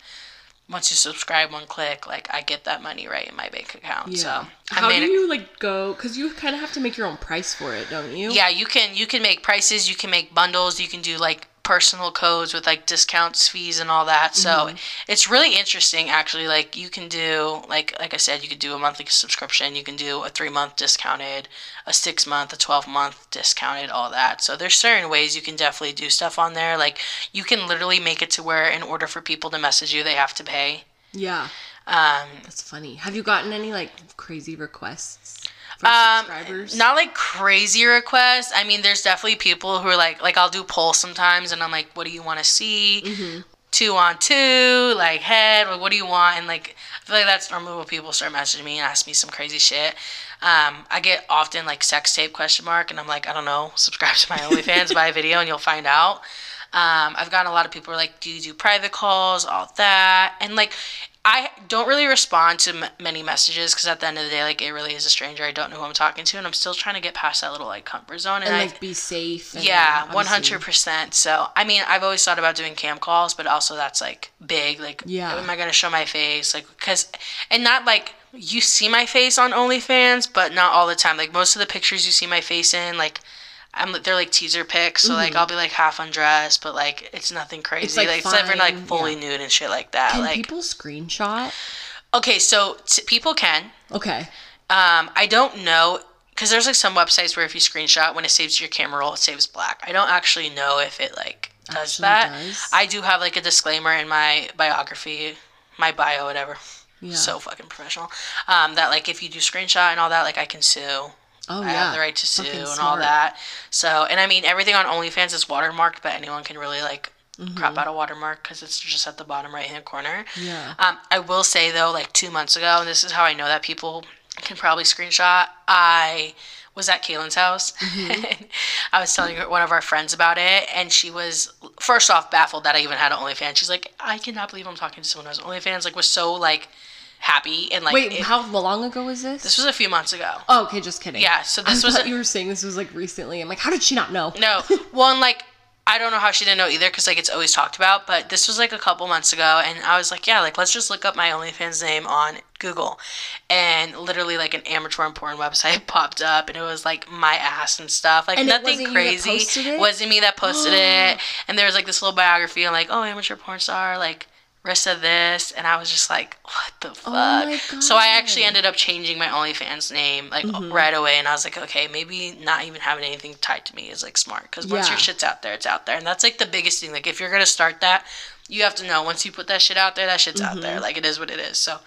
Once you subscribe one click, like I get that money right in my bank account. So I How do you like go? Because you kind of have to make your own price for it, don't you? yeah you can you can make prices you can make bundles you can do like personal codes with like discounts fees and all that so Mm-hmm. it's really interesting actually like you can do like like i said you could do a monthly subscription you can do a three month discounted a six month a 12 month discounted all that so there's certain ways you can definitely do stuff on there like you can literally make it to where in order for people to message you they have to pay Yeah. um That's funny. Have you gotten any like crazy requests Um, subscribers? not like crazy requests. I mean, there's definitely people who are like, like I'll do polls sometimes, and I'm like, what do you want to see? Mm-hmm. Two on two, like head. Like, what do you want? And like, I feel like that's normally when people start messaging me and ask me some crazy shit. Um, I get often like sex tape question mark, and I'm like, I don't know. Subscribe to my OnlyFans, buy a video, and you'll find out. Um, I've gotten a lot of people who are like, do you do private calls, all that, and like, I don't really respond to m- many messages because at the end of the day, like, it really is a stranger. I don't know who I'm talking to, and I'm still trying to get past that little like comfort zone. And, and I, like be safe. And yeah, hundred percent. So I mean, I've always thought about doing cam calls, but also that's like big. Like, Yeah. am I gonna show my face? Like, cause, and not like you see my face on OnlyFans, but not all the time. Like most of the pictures you see my face in, like. I'm they're like teaser pics, so like I'll be like half undressed, but like it's nothing crazy. Mm-hmm. like, like, it's never like fully yeah. nude and shit like that. Can like people screenshot? okay, so t- people can. Okay. Um, I don't know because there's like some websites where if you screenshot when it saves your camera roll, it saves black. I don't actually know if it like does Actually that. does? I do have like a disclaimer in my biography, my bio, whatever. Yeah. So fucking professional. Um, that like if you do screenshot and all that, like I can sue. Oh I yeah. have the right to sue Fucking and all smart. that. So, and I mean, everything on OnlyFans is watermarked, but anyone can really like Mm-hmm. crop out a watermark because it's just at the bottom right hand corner. Yeah. Um, I will say though, like two months ago, and this is how I know that people can probably screenshot. I was at Kaylin's house. Mm-hmm. I was telling her, one of our friends about it, and she was first off baffled that I even had an OnlyFans. She's like, I cannot believe I'm talking to someone who has OnlyFans. Like, was so like happy and like. Wait, it- how long ago was this? This was a few months ago. oh, okay, just kidding. Yeah, so this I was a- you were saying this was like recently. I'm like, how did she not know? No, well, and like I don't know how she didn't know either because like it's always talked about. But this was like a couple months ago, and I was like, yeah, like let's just look up my OnlyFans name on Google, and literally like an amateur porn website popped up, and it was like my ass and stuff, like And nothing wasn't crazy. it? Wasn't me that posted it, and there was like this little biography and like, oh, amateur porn star, like. Rissa this, and I was just like, "What the fuck?" Oh So I actually ended up changing my OnlyFans name like Mm-hmm. right away, and I was like, "Okay, maybe not even having anything tied to me is like smart because once Yeah. your shit's out there, it's out there, and that's like the biggest thing. Like if you're gonna start that, you have to know once you put that shit out there, that shit's out there. Like it is what it is. So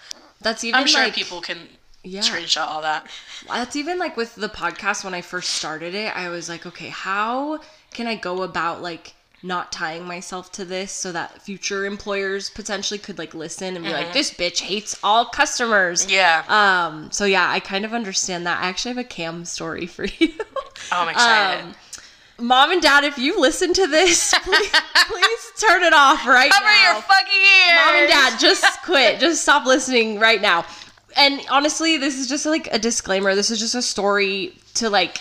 That's even I'm sure like people can yeah. screenshot all that. That's even like with the podcast when I first started it, I was like, okay, how can I go about like not tying myself to this so that future employers potentially could like listen and be like, this bitch hates all customers. Yeah. Um, so yeah, I kind of understand that. I actually have a cam story for you. oh, I'm excited. um, Mom and dad, if you listen to this, please, please turn it off right Cover now. your fucking ears. Mom and dad, just quit. Just stop listening right now. And honestly, this is just like a disclaimer. This is just a story to like.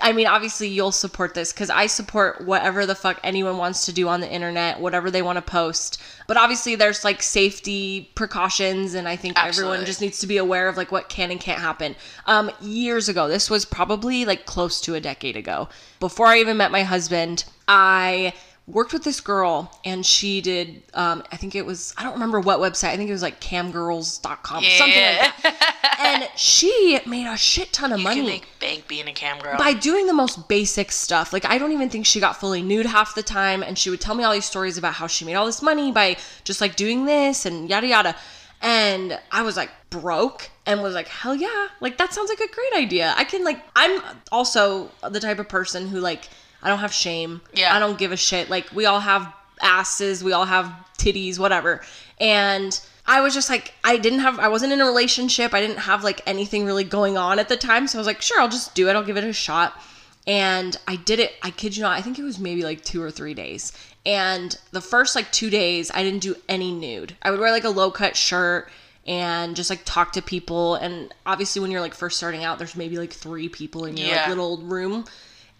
I mean, obviously, you'll support this because I support whatever the fuck anyone wants to do on the internet, whatever they want to post. But obviously, there's like safety precautions, and I think everyone just needs to be aware of like what can and can't happen. Um, years ago, this was probably like close to a decade ago. Before I even met my husband, I worked with this girl and she did um, i think it was i don't remember what website i think it was like camgirls.com something like Yeah. that and she made a shit ton of You money can make bank being a cam girl. by doing the most basic stuff. Like I don't even think she got fully nude half the time and she would tell me all these stories about how she made all this money by just like doing this and yada yada. And I was like broke and was like, hell yeah. Like that sounds like a great idea. I can like I'm also the type of person who like I don't have shame. Yeah. I don't give a shit. Like we all have asses, we all have titties, whatever. And I was just like, I didn't have, I wasn't in a relationship. I didn't have like anything really going on at the time. So I was like, sure, I'll just do it. I'll give it a shot. And I did it, I kid you not, I think it was maybe like two or three days. And the first like two days, I didn't do any nude. I would wear like a low cut shirt and just like talk to people. And obviously, when you're like first starting out, there's maybe like three people in your like little room.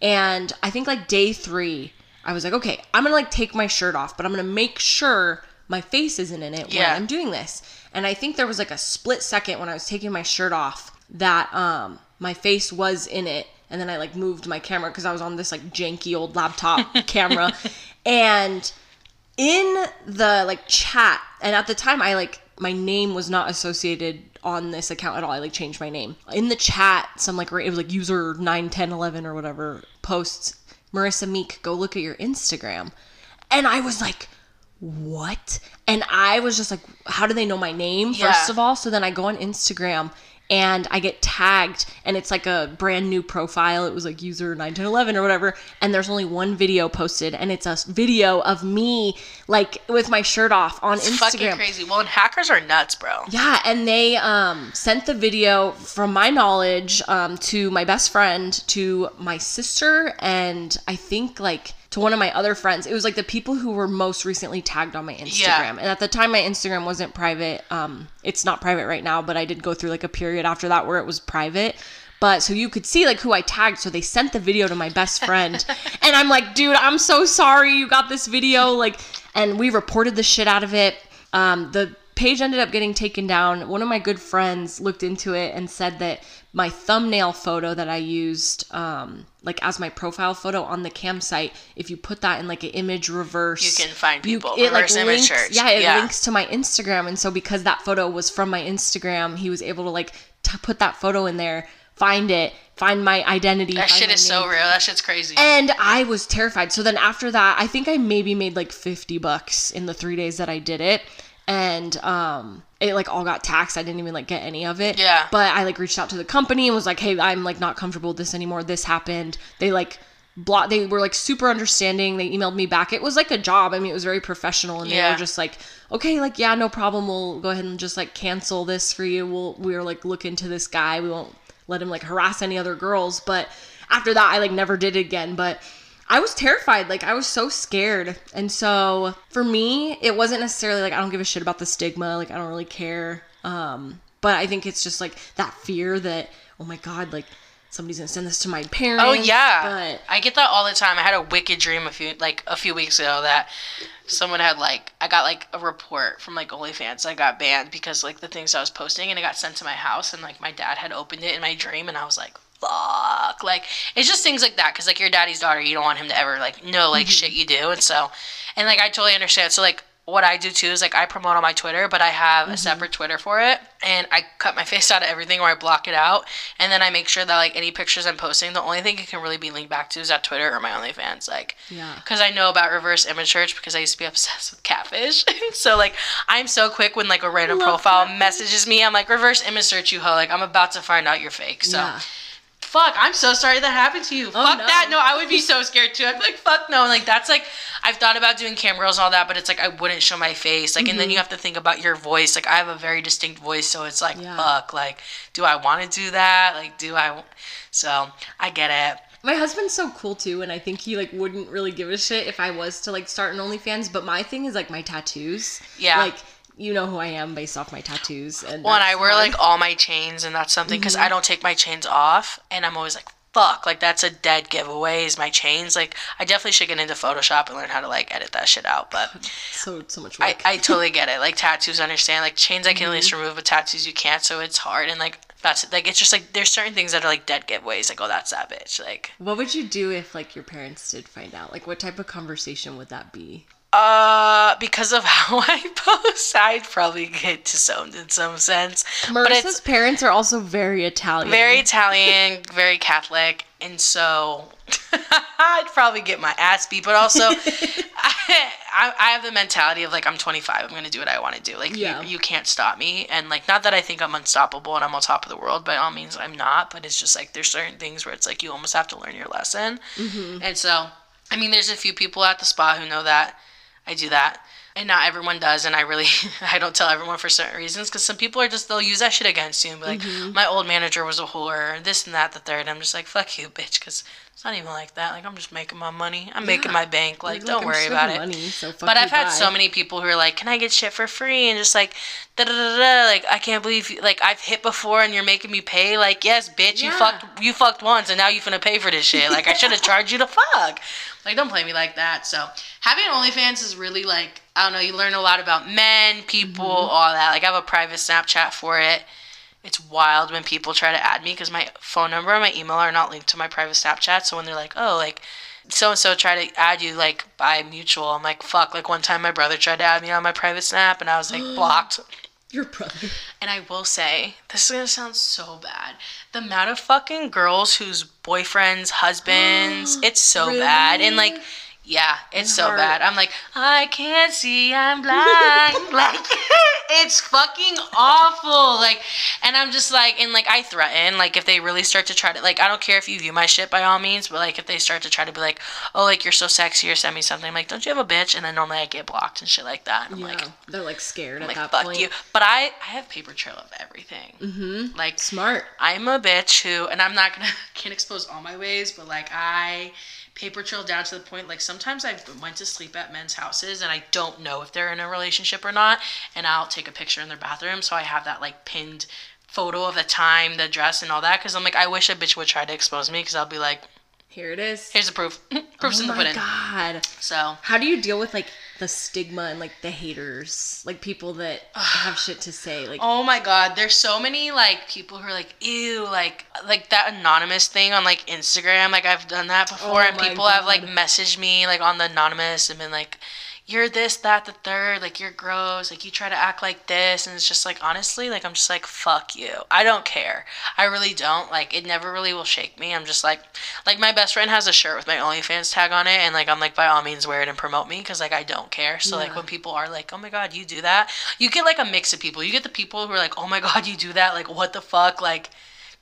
And I think like day three, I was like, okay, I'm gonna like take my shirt off, but I'm gonna make sure my face isn't in it Yeah. when I'm doing this. And I think there was like a split second when I was taking my shirt off that um my face was in it. And then I like moved my camera because I was on this like janky old laptop camera. And in the like chat and at the time i like my name was not associated on this account at all i like changed my name in the chat some like it was like user 9 10 11 or whatever posts marissa meek go look at your instagram. And i was like what? And i was just like how do they know my name Yeah. first of all? So then i go on instagram and I get tagged and it's like a brand new profile. It was like user 1911 or whatever. And there's only one video posted and it's a video of me like with my shirt off on It's fucking Instagram. crazy. Well, and hackers are nuts, bro. Yeah, and they um, sent the video from my knowledge um, to my best friend, to my sister, and I think like to one of my other friends. It was like the people who were most recently tagged on my Instagram. And at the time, my Instagram wasn't private. Um, it's not private right now, but I did go through like a period after that where it was private. But so you could see like who I tagged. So they sent the video to my best friend. and I'm like, dude, I'm so sorry you got this video. Like, and we reported the shit out of it. Um, the page ended up getting taken down. One of my good friends looked into it and said that my thumbnail photo that I used, um, like as my profile photo on the campsite, if you put that in like an image reverse, You can find you- people. it like Reverse image links, search. yeah, it Yeah. links to my Instagram, and so because that photo was from my Instagram, he was able to like to put that photo in there, find it, find my identity. That shit is so real. That shit's crazy. And I was terrified. So then after that, I think I maybe made like 50 bucks in the 3 days that I did it. And um it like all got taxed. I didn't even like get any of it. Yeah. But I like reached out to the company and was like, "Hey, I'm like not comfortable with this anymore. This happened." They like block they were like super understanding. They emailed me back. It was like a job. I mean, it was very professional and they were just like, "Okay, like yeah, no problem. We'll go ahead and just like cancel this for you. We'll we're like look into this guy. We won't let him like harass any other girls." But after that, I like never did it again, but I was terrified. Like I was so scared. And so for me, it wasn't necessarily like I don't give a shit about the stigma. Like I don't really care. Um, but I think it's just like that fear that oh my god, like somebody's gonna send this to my parents. Oh yeah, But I get that all the time. I had a wicked dream a few like a few weeks ago that someone had like I got like a report from like OnlyFans. I got banned because like the things I was posting and it got sent to my house and like my dad had opened it in my dream and I was like fuck like it's just things like that because like your daddy's daughter you don't want him to ever like know like mm-hmm. shit you do and so and like I totally understand so like what I do too is like I promote on my Twitter, but I have a mm-hmm. separate Twitter for it, and I cut my face out of everything or I block it out, and then I make sure that like any pictures I'm posting, the only thing it can really be linked back to is that Twitter or my OnlyFans, like Yeah. because I know about reverse image search because I used to be obsessed with catfish, so like I'm so quick when like a random Love profile messages me, I'm like reverse image search you hoe, like I'm about to find out you're fake, so. yeah. Fuck, I'm so sorry that happened to you. fuck Oh, no. that. No, I would be so scared too. I'd be like, fuck no. And like that's like I've thought about doing cam girls and all that, but it's like I wouldn't show my face. Like and Mm-hmm. then you have to think about your voice. Like I have a very distinct voice, so it's like Yeah. fuck. Like, do I want to do that? Like, do I w- so I get it. My husband's so cool too, and I think he like wouldn't really give a shit if I was to like start an OnlyFans. But my thing is like my tattoos. Yeah. Like you know who I am based off my tattoos. And Well, and I wear hard. like all my chains, and that's something because Mm-hmm. I don't take my chains off, and I'm always like, fuck, like that's a dead giveaway. Is my chains like I definitely should get into Photoshop and learn how to like edit that shit out, but. so so much I, work. I totally get it. Like tattoos, understand. Like chains, I can at least Mm-hmm. remove, but tattoos you can't. So it's hard. And like that's like it's just like there's certain things that are like dead giveaways. Like oh, that's that bitch. Like What would you do if like your parents did find out? Like what type of conversation would that be? Uh, because of how I post, I'd probably get disowned in some sense. but Marissa's parents are also very Italian. very Italian, very Catholic, and so I'd probably get my ass beat. But also, I, I, I have the mentality of like I'm 25. I'm gonna do what I want to do. Like Yeah. you, you can't stop me. And like not that I think I'm unstoppable and I'm on top of the world. By all means, I'm not. But it's just like there's certain things where it's like you almost have to learn your lesson. And so, I mean, there's a few people at the spa who know that I do that. And not everyone does, and I really, I don't tell everyone for certain reasons, because some people are just, they'll use that shit against you and be like, mm-hmm. my old manager was a whore, this and that, the third. I'm just like, fuck you, bitch, because It's not even like that. Like I'm just making my money. I'm making Yeah. my bank. Like, Like, don't I'm worry about it. money, so fuck but I've had bye. so many people who are like, "Can I get shit for free?" And just like, da da da da. Like I can't believe you, like I've hit before and you're making me pay. Like yes, bitch, you fucked you fucked once and now you finna pay for this shit. Like I should have charged you to fuck. Like don't play me like that. So having OnlyFans is really like I don't know. You learn a lot about men, people, Mm-hmm. all that. Like I have a private Snapchat for it. It's wild when people try to add me because my phone number and my email are not linked to my private Snapchat. So when they're like, oh, like so and so try to add you like by mutual, I'm like, fuck. Like one time my brother tried to add me on my private Snap and I was like blocked. Your brother. And I will say, this is gonna sound so bad. The amount of fucking girls whose boyfriends, husbands, it's so bad. And like, Really? Yeah, it's so bad. I'm like, I can't see, I'm blind. like, it's fucking awful. Like, and I'm just like, and like, I threaten, like, if they really start to try to, like, I don't care if you view my shit by all means, but like, if they start to try to be like, oh, like, you're so sexy or send me something, I'm like, don't you have a bitch? And then normally I get blocked and shit like that. And I'm Yeah, like, they're like scared I'm at like, that fuck point. you. But I, I have paper trail of everything. Mm-hmm. Like, Smart. I'm a bitch who, and I'm not gonna can't expose all my ways, but like I paper trail down to the point like sometimes I went to sleep at men's houses and I don't know if they're in a relationship or not, and I'll take a picture in their bathroom so I have that like pinned photo of the time, the dress, and all that. Because I'm like, I wish a bitch would try to expose me because I'll be like, Here it is. here's the proof, mm, proof's oh in the oh my pudding. god. So How do you deal with like the stigma and like the haters, like people that have shit to say? Like, Oh my god, there's so many like people who are like, ew, like like that anonymous thing on like Instagram. Like I've done that before, Oh and people have like messaged me like on the anonymous and been like, you're this, that, the third, like you're gross, like you try to act like this, and it's just like honestly, like I'm just like fuck you. I don't care. I really don't. Like it never really will shake me. I'm just like, like my best friend has a shirt with my OnlyFans tag on it, and like I'm like by all means wear it and promote me because like I don't care. So like when people are like, oh my god, you do that, you get like a mix of people. You get the people who are like, oh my god, you do that, like what the fuck, like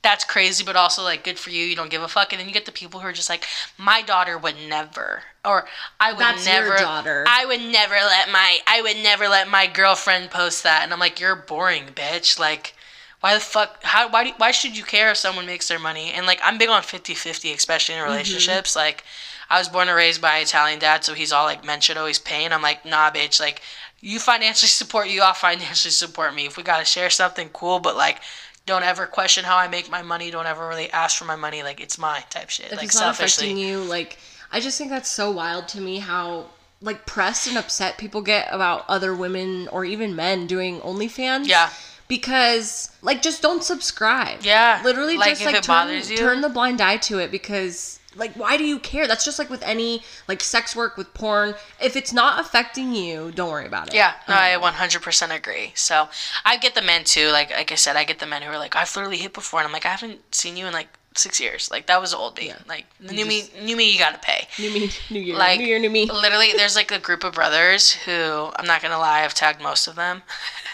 that's crazy, but also like good for you. You don't give a fuck. And then you get the people who are just like, my daughter would never, or I would That's your never, daughter. I would never let my, I would never let my girlfriend post that. And I'm like, you're boring, bitch. Like, why the fuck? How? Why? Do, why should you care if someone makes their money? And like, I'm big on 50-50, especially in mm-hmm. relationships. Like, I was born and raised by an Italian dad, so he's all like, men should always pay. And I'm like, nah, bitch. Like, you financially support you, I'll financially support me. If we gotta share something, cool. But like, don't ever question how I make my money. Don't ever really ask for my money. Like, it's mine type shit. if like, it's not selfishly. affecting you, like, I just think that's so wild to me how like pressed and upset people get about other women or even men doing OnlyFans. Yeah. Because like just don't subscribe. Yeah, Literally like, just if like it turn, bothers you. turn the blind eye to it because like why do you care? That's just like with any like sex work with porn. If it's not affecting you, don't worry about it. Yeah, no, I Um, 100% agree. So I get the men too. Like like I said, I get the men who are like, I've literally hit before, and I'm like, I haven't seen you in like six years. Like that was old me. Yeah. Like new me, new me, you gotta pay. New me, new year, Like new year, new me. Literally, there's like a group of brothers who I'm not gonna lie, I've tagged most of them,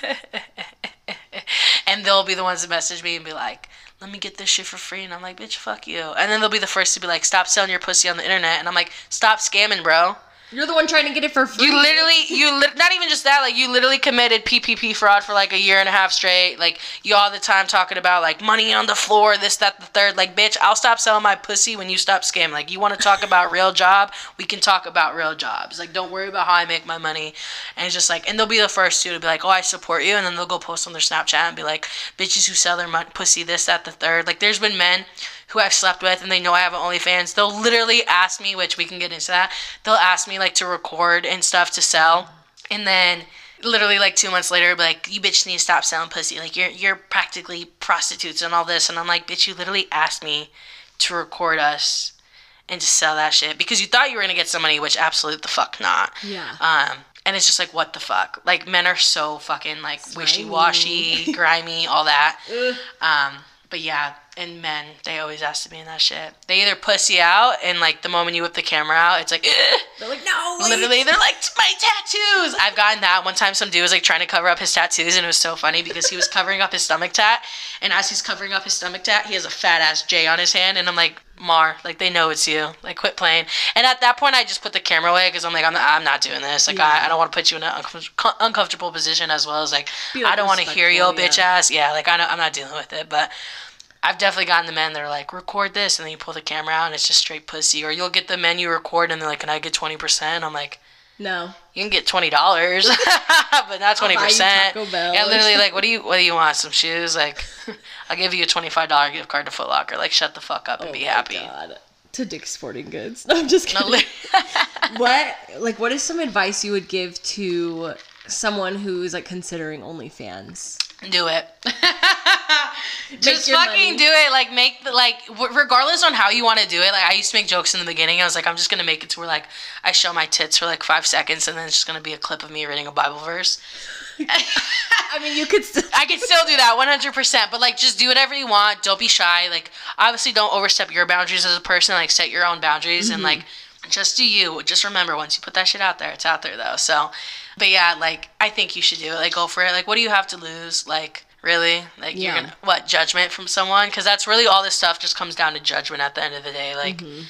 and they'll be the ones that message me and be like. Let me get this shit for free, and I'm like, bitch, fuck you. And then they'll be the first to be like, stop selling your pussy on the internet, and I'm like, stop scamming, bro. You're the one trying to get it for free. You literally, you li- not even just that, like you literally committed PPP fraud for like a year and a half straight. Like you all the time talking about like money on the floor, this, that, the third. Like bitch, I'll stop selling my pussy when you stop scamming. Like you want to talk about real job, we can talk about real jobs. Like don't worry about how I make my money. And it's just like, and they'll be the first two to be like, oh, I support you, and then they'll go post on their Snapchat and be like, bitches who sell their pussy, this, that, the third. Like there's been men who I've slept with and they know I have an OnlyFans, they'll literally ask me, which we can get into that, they'll ask me like to record and stuff to sell. And then literally like two months later, be like, you bitch need to stop selling pussy. Like you're you're practically prostitutes and all this. And I'm like, bitch, you literally asked me to record us and to sell that shit because you thought you were gonna get some money, which absolute the fuck not. Yeah. Um, and it's just like, what the fuck? Like, men are so fucking like wishy washy, grimy, all that. Um, but yeah, and men, they always ask to be in that shit. They either pussy out, and like the moment you whip the camera out, it's like. They're like, no, wait. literally, they're like, my tattoos. I've gotten that one time. Some dude was like trying to cover up his tattoos, and it was so funny because he was covering up his stomach tat, and as he's covering up his stomach tat, he has a fat ass J on his hand, and I'm like. Mar, like they know it's you. Like quit playing. And at that point, I just put the camera away because I'm like, I'm not, I'm not doing this. Like Yeah. I, I don't want to put you in an uncom- uncomfortable position as well as like, like, I don't want to hear your respectful, bitch ass. Yeah, like I don't, I'm not dealing with it. But I've definitely gotten the men that are like, record this, and then you pull the camera out and it's just straight pussy. Or you'll get the men you record and they're like, can I get 20%? I'm like, No. you can get twenty dollars, but not twenty buy you percent. Taco Bell Yeah, literally, like, what do you what do you want? Some shoes? Like, I'll give you a twenty five dollar gift card to Foot Locker. Like, shut the fuck up and Oh be my happy. God. To Dick's Sporting Goods. No, I'm just No, kidding. li- what like what is some advice you would give to someone who's like considering OnlyFans? do it. Just fucking money. do it. Like, make the like, w- regardless on how you want to do it. Like, I used to make jokes in the beginning. I was like, I'm just gonna make it to where like I show my tits for like five seconds, and then it's just gonna be a clip of me reading a Bible verse. I mean, you could still. I could still do that 100%, but like just do whatever you want. Don't be shy. Like obviously don't overstep your boundaries as a person. Like set your own boundaries and mm-hmm. like just do you. Just remember once you put that shit out there, it's out there though. So, but yeah, like I think you should do it. Like go for it. Like what do you have to lose? Like really? Like you're going to what judgment from someone? Cuz that's really all this stuff just comes down to judgment at the end of the day. Like mm-hmm.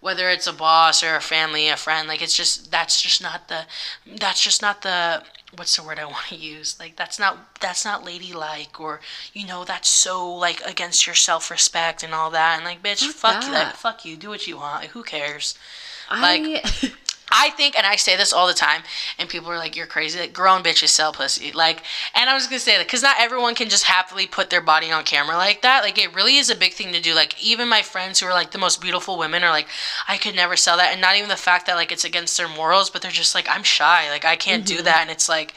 whether it's a boss or a family, a friend, like it's just that's just not the that's just not the what's the word I want to use? Like that's not that's not ladylike or you know that's so like against your self-respect and all that. And like bitch Fuck fuck, you like fuck you. Do what you want. Like, who cares? I I think, and I say this all the time, and people are like, "You're crazy." Like, grown bitches sell pussy. Like, and I was gonna say that because not everyone can just happily put their body on camera like that. Like, it really is a big thing to do. Like, even my friends who are like the most beautiful women are like, "I could never sell that," and not even the fact that like it's against their morals, but they're just like, "I'm shy. Like, I can't Mm-hmm. do that," and it's like.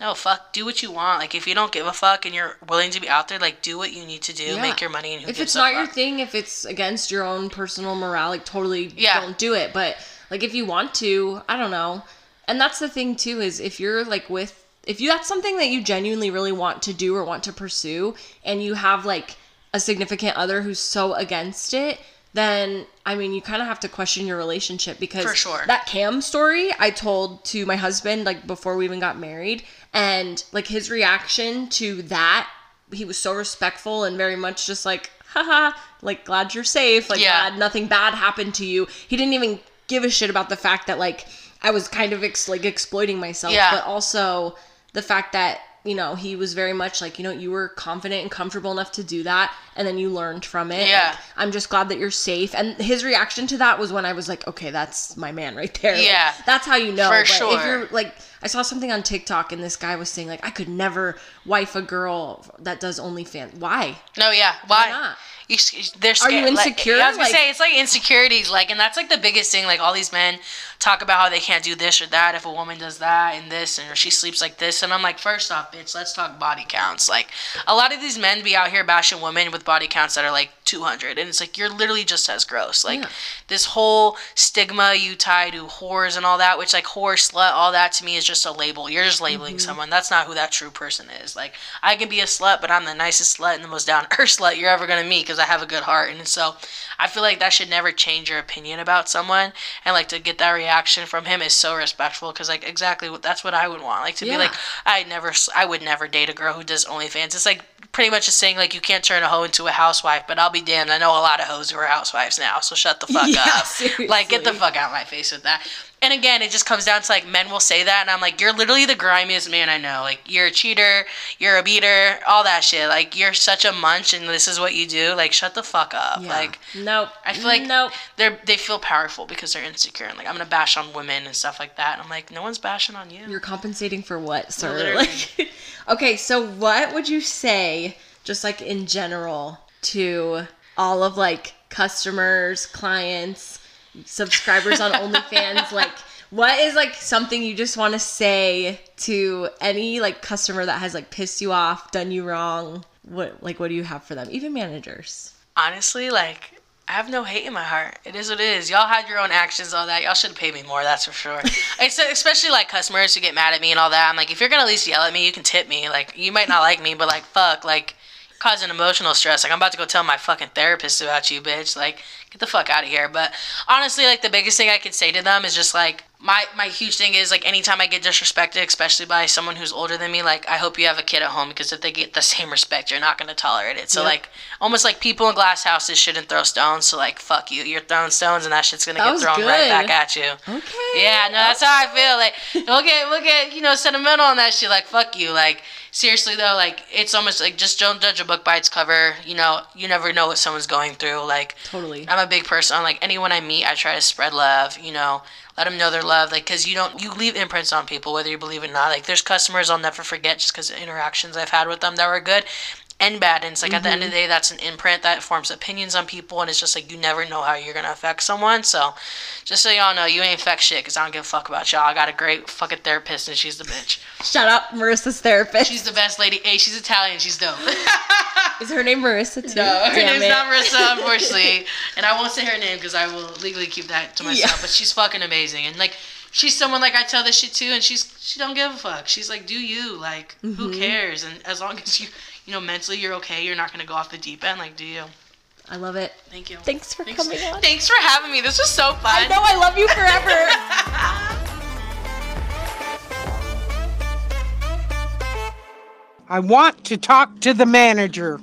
No, fuck. Do what you want. Like, if you don't give a fuck and you're willing to be out there, like, do what you need to do. Yeah. Make your money, and who if it's not your thing, if it's against your own personal morale, like totally Yeah. don't do it. But like if you want to, I don't know. And that's the thing too is if you're like with if you that's something that you genuinely really want to do or want to pursue and you have like a significant other who's so against it, then I mean you kind of have to question your relationship because For sure. that Cam story I told to my husband like before we even got married and like his reaction to that he was so respectful and very much just like haha like glad you're safe like Yeah. glad nothing bad happened to you he didn't even give a shit about the fact that like i was kind of ex- like exploiting myself Yeah. but also the fact that you know he was very much like you know you were confident and comfortable enough to do that and then you learned from it Yeah. Like, i'm just glad that you're safe and his reaction to that was when i was like okay that's my man right there Like, Yeah. that's how you know For but sure. if you're like I saw something on TikTok and this guy was saying like I could never wife a girl that does OnlyFans. Why? No, yeah. Why? not? You, they're scared. Are you like- insecure? I was gonna Like- say it's like insecurities, like, and that's like the biggest thing. Like all these men talk about how they can't do this or that if a woman does that and this, and or she sleeps like this. And I'm like, first off, bitch, let's talk body counts. Like a lot of these men be out here bashing women with body counts that are like 200, and it's like you're literally just as gross. Like Yeah. this whole stigma you tie to whores and all that, which like whore, slut, all that to me is just a label. You're just labeling mm-hmm. someone. That's not who that true person is. Like I can be a slut, but I'm the nicest slut and the most down earth slut you're ever gonna meet because I have a good heart. And so I feel like that should never change your opinion about someone. And like to get that reaction from him is so respectful because like exactly what that's what I would want. Like to Yeah. be like I never I would never date a girl who does OnlyFans. It's like pretty much just saying like you can't turn a hoe into a housewife, but I'll be damned. I know a lot of hoes who are housewives now, so shut the fuck Yeah, up. Like get the fuck out of my face with that. And again, it just comes down to like men will say that, and I'm like, you're literally the grimiest man I know. Like you're a cheater, you're a beater, all that shit. Like you're such a munch, and this is what you do. Like shut the fuck up. Yeah. Like nope. I feel like nope. they're they feel powerful because they're insecure, and like I'm gonna bash on women and stuff like that. And I'm like, no one's bashing on you. You're compensating for what, sir? Like, okay, so what would you say, just like in general, to all of like customers, clients, subscribers on OnlyFans? like, what is like something you just want to say to any like customer that has like pissed you off, done you wrong? What like what do you have for them? Even managers. honestly, like I have no hate in my heart. It is what it is. Y'all had your own actions, all that. Y'all should pay me more. That's for sure. especially like customers who get mad at me and all that. I'm like, if you're gonna at least yell at me, you can tip me. Like you might not like me, but like fuck, like causing emotional stress. Like I'm about to go tell my fucking therapist about you, bitch. Like get the fuck out of here. But honestly, like the biggest thing I could say to them is just like my my huge thing is like anytime I get disrespected, especially by someone who's older than me, like I hope you have a kid at home because if they get the same respect, you're not gonna tolerate it. So like almost like people in glass houses shouldn't throw stones. So like fuck you, you're throwing stones and that shit's gonna That get thrown right back at you. Okay. Yeah, no, that's how I feel. Like we'll get we'll get you know sentimental on that shit. Like fuck you. Like seriously though, like it's almost like just don't judge a book by its cover. You know, you never know what someone's going through. Like Totally. I'm a big person. Like anyone I meet, I try to spread love. You know, let them know their love. Like, cause you don't, you leave imprints on people, whether you believe it or not. Like, there's customers I'll never forget just because of interactions I've had with them that were good and bad. And it's like at the end of the day, that's an imprint that forms opinions on people, and it's just like you never know how you're gonna affect someone. So, just so y'all know, you ain't affect shit, cause I don't give a fuck about y'all. I got a great fucking therapist, and she's the bitch. Shut up, Marissa's therapist. She's the best lady. Hey, she's Italian. She's dope. Is her name Marissa too? No, her Damn name's it. not Marissa, unfortunately, and I won't say her name because I will legally keep that to myself. Yeah. But she's fucking amazing, and like she's someone like I tell this shit to, and she's she don't give a fuck. She's like, do you like Mm-hmm. who cares? And as long as you you know mentally you're okay, you're not gonna go off the deep end. Like, do you? I love it. Thank you. Thanks for Thanks, coming on. thanks for having me. This was so fun. I know I love you forever. I want to talk to the manager.